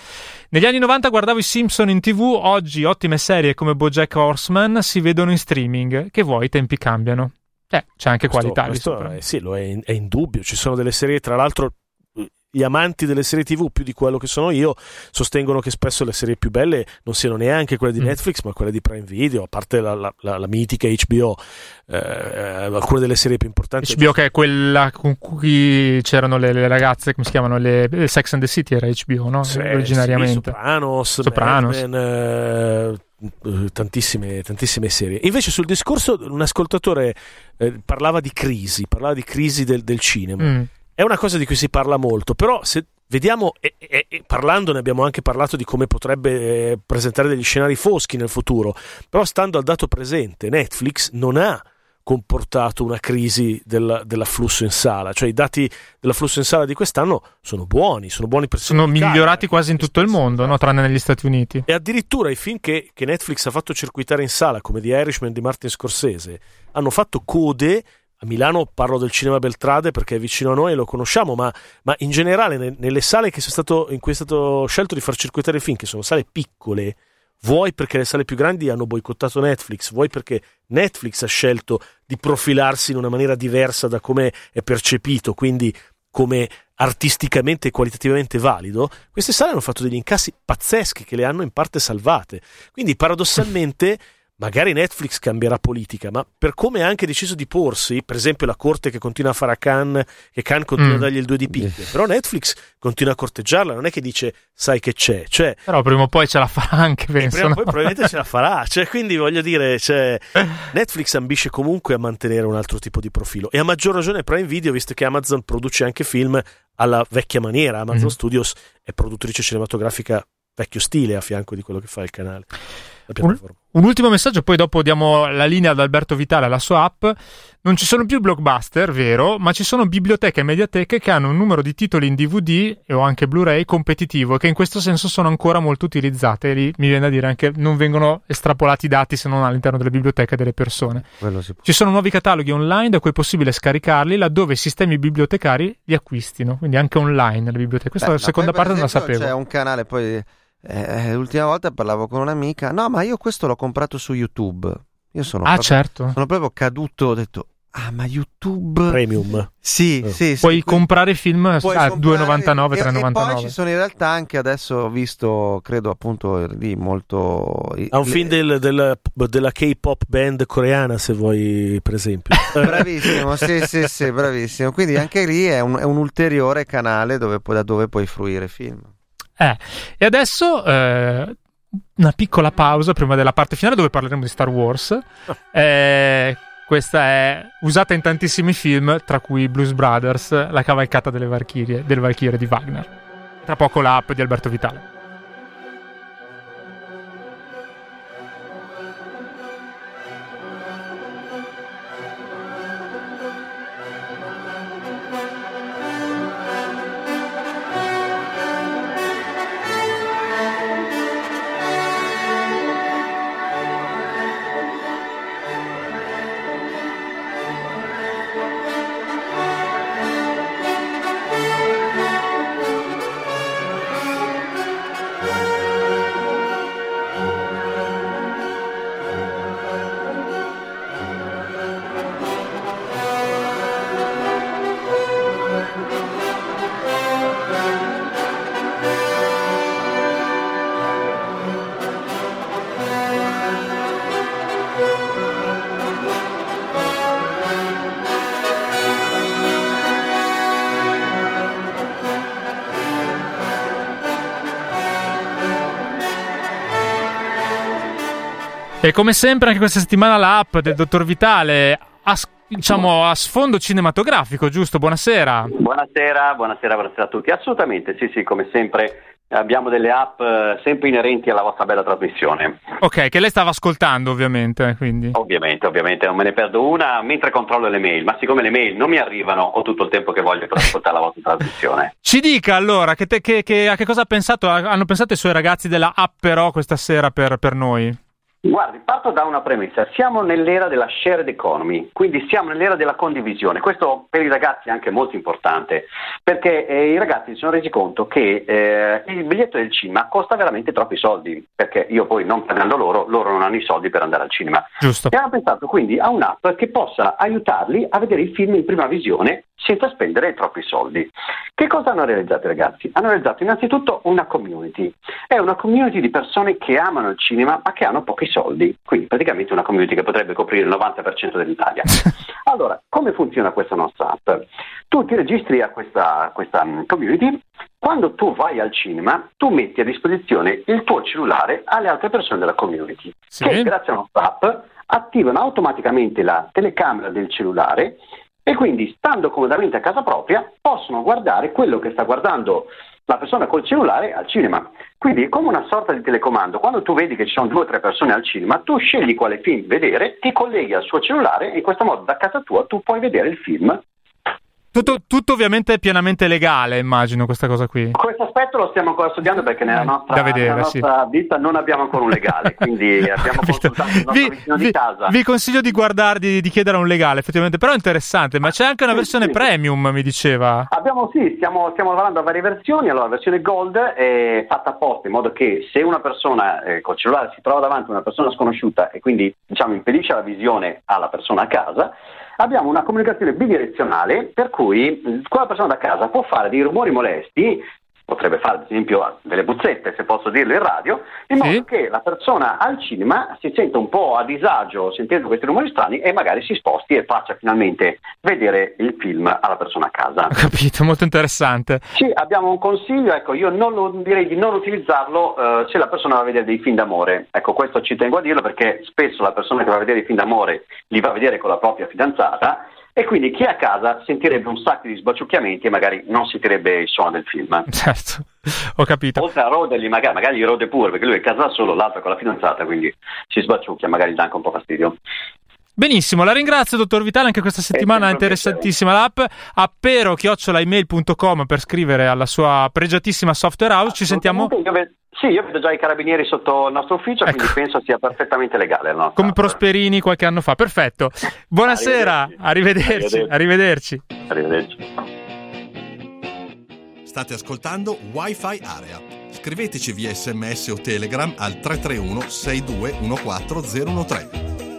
Negli anni 90 guardavo i Simpson in tv, oggi ottime serie come Bojack Horseman si vedono in streaming. Che vuoi, i tempi cambiano. Eh, c'è anche questo, qualità. Questo è, sì, lo è, in, è indubbio. Ci sono delle serie, tra l'altro, gli amanti delle serie TV più di quello che sono io sostengono che spesso le serie più belle non siano neanche quelle di mm. Netflix ma quelle di Prime Video a parte la, la, la, la mitica HBO eh, alcune delle serie più importanti HBO che è quella con cui c'erano le, le ragazze come si chiamano le, Sex and the City era HBO no? Sì, originariamente sì, Sopranos, Sopranos. Man, eh, tantissime, tantissime serie. Invece sul discorso un ascoltatore eh, parlava di crisi, parlava di crisi del, del cinema. Mm è una cosa di cui si parla molto, però se vediamo, e, e, e parlandone abbiamo anche parlato di come potrebbe eh, presentare degli scenari foschi nel futuro, però stando al dato presente, Netflix non ha comportato una crisi del, dell'afflusso in sala, cioè i dati dell'afflusso in sala di quest'anno sono buoni, sono buoni per Sono migliorati quasi in tutto il mondo, no? tranne negli Stati Uniti. E addirittura i film che, che Netflix ha fatto circuitare in sala, come The Irishman di Martin Scorsese, hanno fatto code a Milano parlo del cinema Beltrade perché è vicino a noi e lo conosciamo, ma, ma in generale ne, nelle sale stato, in cui è stato scelto di far circuitare il film, che sono sale piccole, vuoi perché le sale più grandi hanno boicottato Netflix, vuoi perché Netflix ha scelto di profilarsi in una maniera diversa da come è percepito, quindi come artisticamente e qualitativamente valido, queste sale hanno fatto degli incassi pazzeschi che le hanno in parte salvate. Quindi paradossalmente magari Netflix cambierà politica, ma per come ha anche deciso di porsi, per esempio la corte che continua a fare a Cannes, che Cannes continua mm. a dargli il 2 di picche, però Netflix continua a corteggiarla, non è che dice sai che c'è, cioè, però prima o poi ce la farà anche, penso. Prima o poi probabilmente ce la farà, cioè, quindi voglio dire, cioè, Netflix ambisce comunque a mantenere un altro tipo di profilo e a maggior ragione Prime Video, visto che Amazon produce anche film alla vecchia maniera, Amazon mm. Studios è produttrice cinematografica vecchio stile a fianco di quello che fa il canale. Un, un, ultimo messaggio, poi dopo diamo la linea ad Alberto Vitale alla sua app. Non ci sono più blockbuster, vero, ma ci sono biblioteche e mediateche che hanno un numero di titoli in DVD o anche Blu-ray competitivo e che in questo senso sono ancora molto utilizzate. E lì mi viene da dire anche non vengono estrapolati i dati se non all'interno delle biblioteche delle persone. Ci sono nuovi cataloghi online da cui è possibile scaricarli laddove i sistemi bibliotecari li acquistino, quindi anche online le biblioteche. Questa Beh, seconda parte non la sapevo. C'è un canale poi eh, eh, l'ultima volta parlavo con un'amica, no, ma io questo l'ho comprato su YouTube. Io sono, ah, proprio, certo. sono proprio caduto, ho detto, ah, ma YouTube Premium. Sì, eh. sì, Puoi sì, comprare film puoi a 2,99, 3,99. E poi ci sono in realtà anche adesso ho visto, credo appunto lì molto. Ha un film del, del, della K-pop band coreana, se vuoi, per esempio. bravissimo, sì, sì, sì, bravissimo. Quindi anche lì è un, è un ulteriore canale dove, da dove puoi fruire film. Eh, e adesso eh, una piccola pausa prima della parte finale dove parleremo di Star Wars. Eh, questa è usata in tantissimi film, tra cui Blues Brothers, la cavalcata delle Valchirie, delle Valchirie di Wagner. Tra poco l'app di Alberto Vitale. E come sempre anche questa settimana l'app del Dottor Vitale a, diciamo, a sfondo cinematografico, giusto? Buonasera. Buonasera, buonasera, buonasera a tutti. Assolutamente, sì, sì, come sempre abbiamo delle app eh, sempre inerenti alla vostra bella trasmissione. Ok, che lei stava ascoltando ovviamente, quindi. Ovviamente, ovviamente, non me ne perdo una mentre controllo le mail, ma siccome le mail non mi arrivano ho tutto il tempo che voglio per ascoltare la vostra trasmissione. Ci dica allora, che te, che, che, a che cosa ha pensato, hanno pensato i suoi ragazzi della app però questa sera per, per noi? Guardi, parto da una premessa, siamo nell'era della shared economy, quindi siamo nell'era della condivisione, questo per i ragazzi è anche molto importante, perché eh, i ragazzi si sono resi conto che eh, il biglietto del cinema costa veramente troppi soldi, perché io poi non pagando loro, loro non hanno i soldi per andare al cinema. Giusto. E hanno pensato quindi a un'app che possa aiutarli a vedere il film in prima visione senza spendere troppi soldi. Che cosa hanno realizzato ragazzi? Hanno realizzato innanzitutto una community, è una community di persone che amano il cinema ma che hanno pochi soldi, quindi praticamente una community che potrebbe coprire il 90% dell'Italia. allora, come funziona questa nostra app? Tu ti registri a questa, questa mm, community, quando tu vai al cinema, tu metti a disposizione il tuo cellulare alle altre persone della community, sì. che grazie a nostra app attivano automaticamente la telecamera del cellulare e quindi stando comodamente a casa propria possono guardare quello che sta guardando la persona col cellulare al cinema. Quindi è come una sorta di telecomando, quando tu vedi che ci sono due o tre persone al cinema, tu scegli quale film vedere, ti colleghi al suo cellulare e in questo modo da casa tua tu puoi vedere il film tutto, tutto, ovviamente pienamente legale, immagino, questa cosa qui. Questo aspetto lo stiamo ancora studiando perché nella nostra, vedere, nella nostra sì. vita non abbiamo ancora un legale, quindi abbiamo consultato il nostro vi, vicino vi, di casa. Vi consiglio di guardare, di, chiedere un legale, effettivamente, però è interessante, ma c'è anche una versione sì, premium, mi diceva. Abbiamo, sì, stiamo, stiamo, lavorando a varie versioni, allora la versione gold è fatta apposta in modo che se una persona eh, col cellulare si trova davanti a una persona sconosciuta e quindi diciamo impedisce la visione alla persona a casa, abbiamo una comunicazione bidirezionale per cui quella persona da casa può fare dei rumori molesti potrebbe fare ad esempio delle buzzette, se posso dirlo in radio, in sì. modo che la persona al cinema si senta un po' a disagio sentendo questi rumori strani e magari si sposti e faccia finalmente vedere il film alla persona a casa. Ho capito, molto interessante. Sì, abbiamo un consiglio, ecco, io non lo, direi di non utilizzarlo uh, se la persona va a vedere dei film d'amore. Ecco, questo ci tengo a dirlo perché spesso la persona che va a vedere i film d'amore li va a vedere con la propria fidanzata e quindi chi è a casa sentirebbe un sacco di sbaciucchiamenti e magari non sentirebbe il suono del film. Certo, ho capito. Oltre a rodergli, magari, magari gli rode pure, perché lui è a casa solo, l'altro con la fidanzata, quindi si sbaciucchia, magari dà anche un po' fastidio. Benissimo, la ringrazio dottor Vitale, anche questa settimana è interessantissima l'app, appero-email.com per scrivere alla sua pregiatissima software house, ci sentiamo... Sì, io vedo già i carabinieri sotto il nostro ufficio, ecco. quindi penso sia perfettamente legale. Come app. Prosperini qualche anno fa, perfetto. Buonasera, arrivederci. Arrivederci. arrivederci. State ascoltando Wi-Fi Area. Scriveteci via sms o telegram al 331 6214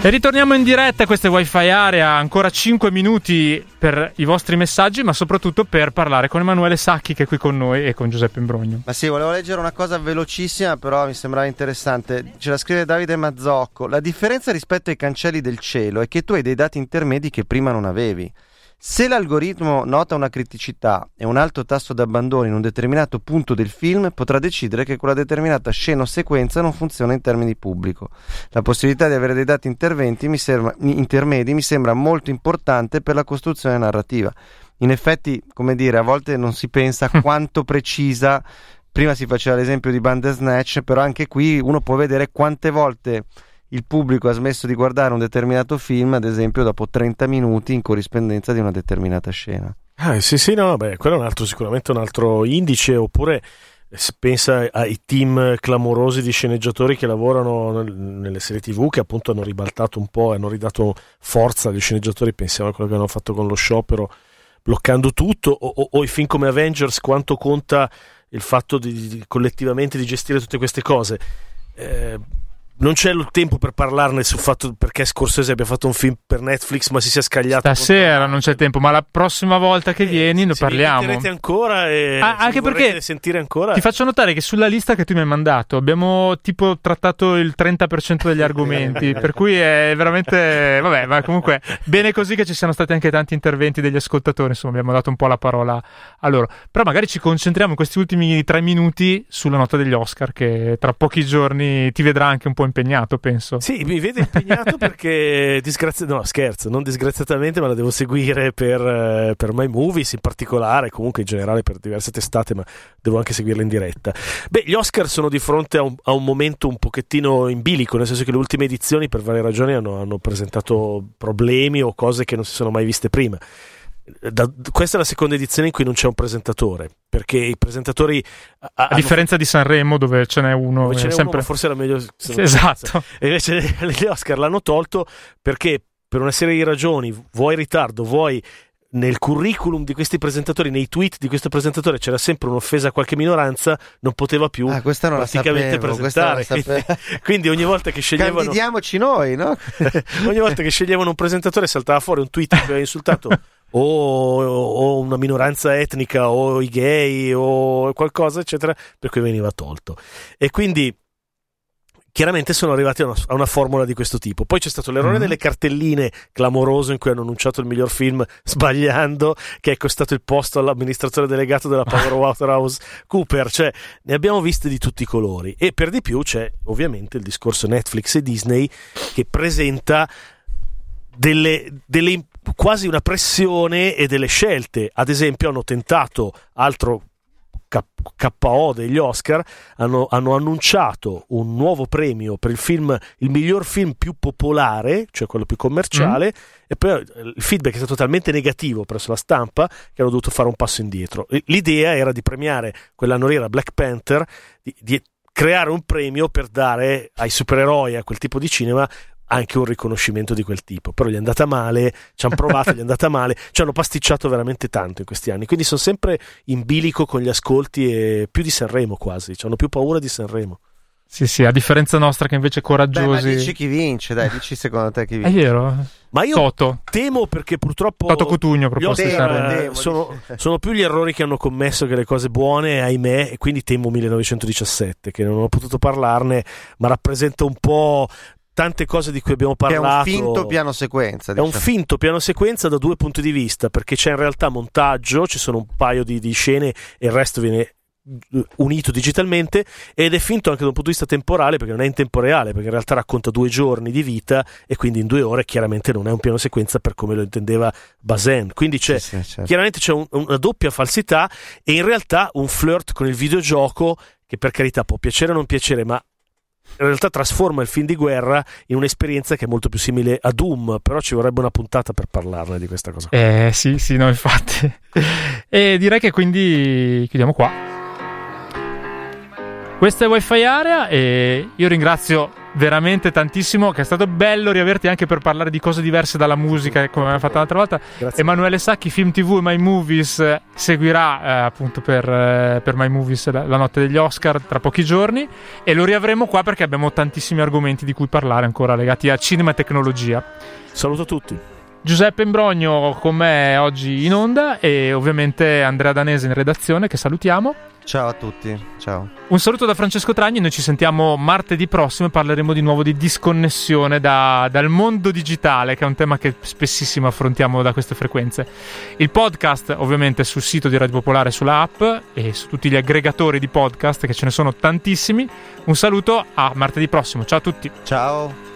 E ritorniamo in diretta, questa è Wi-Fi Area, ancora 5 minuti per i vostri messaggi, ma soprattutto per parlare con Emanuele Sacchi che è qui con noi e con Giuseppe Imbrogno. Ma sì, volevo leggere una cosa velocissima, però mi sembrava interessante. Ce la scrive Davide Mazzocco. La differenza rispetto ai cancelli del cielo è che tu hai dei dati intermedi che prima non avevi. Se l'algoritmo nota una criticità e un alto tasso di abbandono in un determinato punto del film, potrà decidere che quella determinata scena o sequenza non funziona in termini pubblico. La possibilità di avere dei dati mi sembra, intermedi mi sembra molto importante per la costruzione narrativa. In effetti, come dire, a volte non si pensa quanto precisa. Prima si faceva l'esempio di Bandersnatch, però anche qui uno può vedere quante volte il pubblico ha smesso di guardare un determinato film, ad esempio, dopo 30 minuti in corrispondenza di una determinata scena. Ah, sì, sì, no, beh, quello è un altro, sicuramente un altro indice, oppure pensa ai team clamorosi di sceneggiatori che lavorano nelle serie tv che appunto hanno ribaltato un po' hanno ridato forza agli sceneggiatori pensiamo a quello che hanno fatto con lo sciopero bloccando tutto o, o, o i film come Avengers quanto conta il fatto di, di, collettivamente di gestire tutte queste cose eh, non c'è il tempo per parlarne sul fatto perché Scorsese abbia fatto un film per Netflix ma si sia scagliato stasera non c'è tempo ma la prossima volta che eh, vieni ne parliamo. ancora e ah, anche perché sentire ancora ti faccio notare che sulla lista che tu mi hai mandato abbiamo tipo trattato il 30% degli argomenti per cui è veramente vabbè ma comunque bene così che ci siano stati anche tanti interventi degli ascoltatori insomma abbiamo dato un po' la parola a loro. Però magari ci concentriamo in questi ultimi tre minuti sulla nota degli Oscar che tra pochi giorni ti vedrà anche un po' impegnato, penso. Sì, mi vede impegnato perché disgrazia... no, scherzo, non disgraziatamente, ma la devo seguire per, eh, per My Movies in particolare, comunque in generale per diverse testate, ma devo anche seguirla in diretta. Beh, gli Oscar sono di fronte a un, a un momento un pochettino in bilico, nel senso che le ultime edizioni per varie ragioni hanno, hanno presentato problemi o cose che non si sono mai viste prima da, questa è la seconda edizione in cui non c'è un presentatore perché i presentatori a, differenza di Sanremo dove ce n'è uno, ce n'è sempre... uno forse era meglio esatto e invece gli Oscar l'hanno tolto perché per una serie di ragioni vuoi ritardo vuoi nel curriculum di questi presentatori, nei tweet di questo presentatore c'era sempre un'offesa a qualche minoranza, non poteva più ah, praticamente sapevo, presentare. Quindi, quindi, ogni volta che sceglievano. Candidiamoci noi, no? ogni volta che sceglievano un presentatore saltava fuori un tweet che aveva insultato o, o, una minoranza etnica o i gay o qualcosa, eccetera, per cui veniva tolto. E quindi chiaramente sono arrivati a una, a una, formula di questo tipo. Poi c'è stato l'errore mm. delle cartelline clamoroso in cui hanno annunciato il miglior film sbagliando, che è costato il posto all'amministratore delegato della Power Waterhouse Cooper. Cioè, ne abbiamo viste di tutti i colori. E per di più c'è ovviamente il discorso Netflix e Disney che presenta delle, delle quasi una pressione e delle scelte. Ad esempio, hanno tentato altro KO degli Oscar hanno, hanno, annunciato un nuovo premio per il film, il miglior film più popolare, cioè quello più commerciale, mm. e poi il feedback è stato talmente negativo presso la stampa che hanno dovuto fare un passo indietro. L'idea era di premiare quell'anno lì era Black Panther, di, di creare un premio per dare ai supereroi, a quel tipo di cinema, anche un riconoscimento di quel tipo. Però gli è andata male, ci hanno provato, gli è andata male, ci hanno pasticciato veramente tanto in questi anni. Quindi sono sempre in bilico con gli ascolti e più di Sanremo quasi, hanno più paura di Sanremo. Sì, sì, a differenza nostra che invece coraggiosi. Beh, dici chi vince, dai, dici secondo te chi vince. È vero. Ma io Toto. temo perché purtroppo Toto Cutugno proposto temo, sono, sono, più gli errori che hanno commesso che le cose buone, ahimè, e quindi temo 1917, che non ho potuto parlarne, ma rappresenta un po' tante cose di cui abbiamo parlato. È un finto piano sequenza. Diciamo. È un diciamo. finto piano sequenza da due punti di vista, perché c'è in realtà montaggio, ci sono un paio di, di scene e il resto viene unito digitalmente ed è finto anche da un punto di vista temporale perché non è in tempo reale perché in realtà racconta due giorni di vita e quindi in due ore chiaramente non è un piano sequenza per come lo intendeva Bazin quindi c'è, sì, sì, certo. chiaramente c'è un, una doppia falsità e in realtà un flirt con il videogioco che per carità può piacere o non piacere ma in realtà trasforma il film di guerra in un'esperienza che è molto più simile a Doom, però ci vorrebbe una puntata per parlarne di questa cosa. Eh sì, sì, no, infatti. e direi che quindi chiudiamo qua. Questa è Wi-Fi Area e io ringrazio veramente tantissimo che è stato bello riaverti anche per parlare di cose diverse dalla musica come abbiamo fatto l'altra volta. Grazie. Emanuele Sacchi Film TV e My Movies seguirà eh, appunto per, eh, per, My Movies la, la, notte degli Oscar tra pochi giorni e lo riavremo qua perché abbiamo tantissimi argomenti di cui parlare ancora legati a cinema e tecnologia. Saluto tutti. Giuseppe Imbrogno con me oggi in onda e ovviamente Andrea Danese in redazione che salutiamo Ciao a tutti, ciao. Un saluto da Francesco Tragni, noi ci sentiamo martedì prossimo e parleremo di nuovo di disconnessione da, dal mondo digitale, che è un tema che spessissimo affrontiamo da queste frequenze. Il podcast ovviamente sul sito di Radio Popolare, sulla app e su tutti gli aggregatori di podcast, che ce ne sono tantissimi. Un saluto a martedì prossimo, ciao a tutti. Ciao.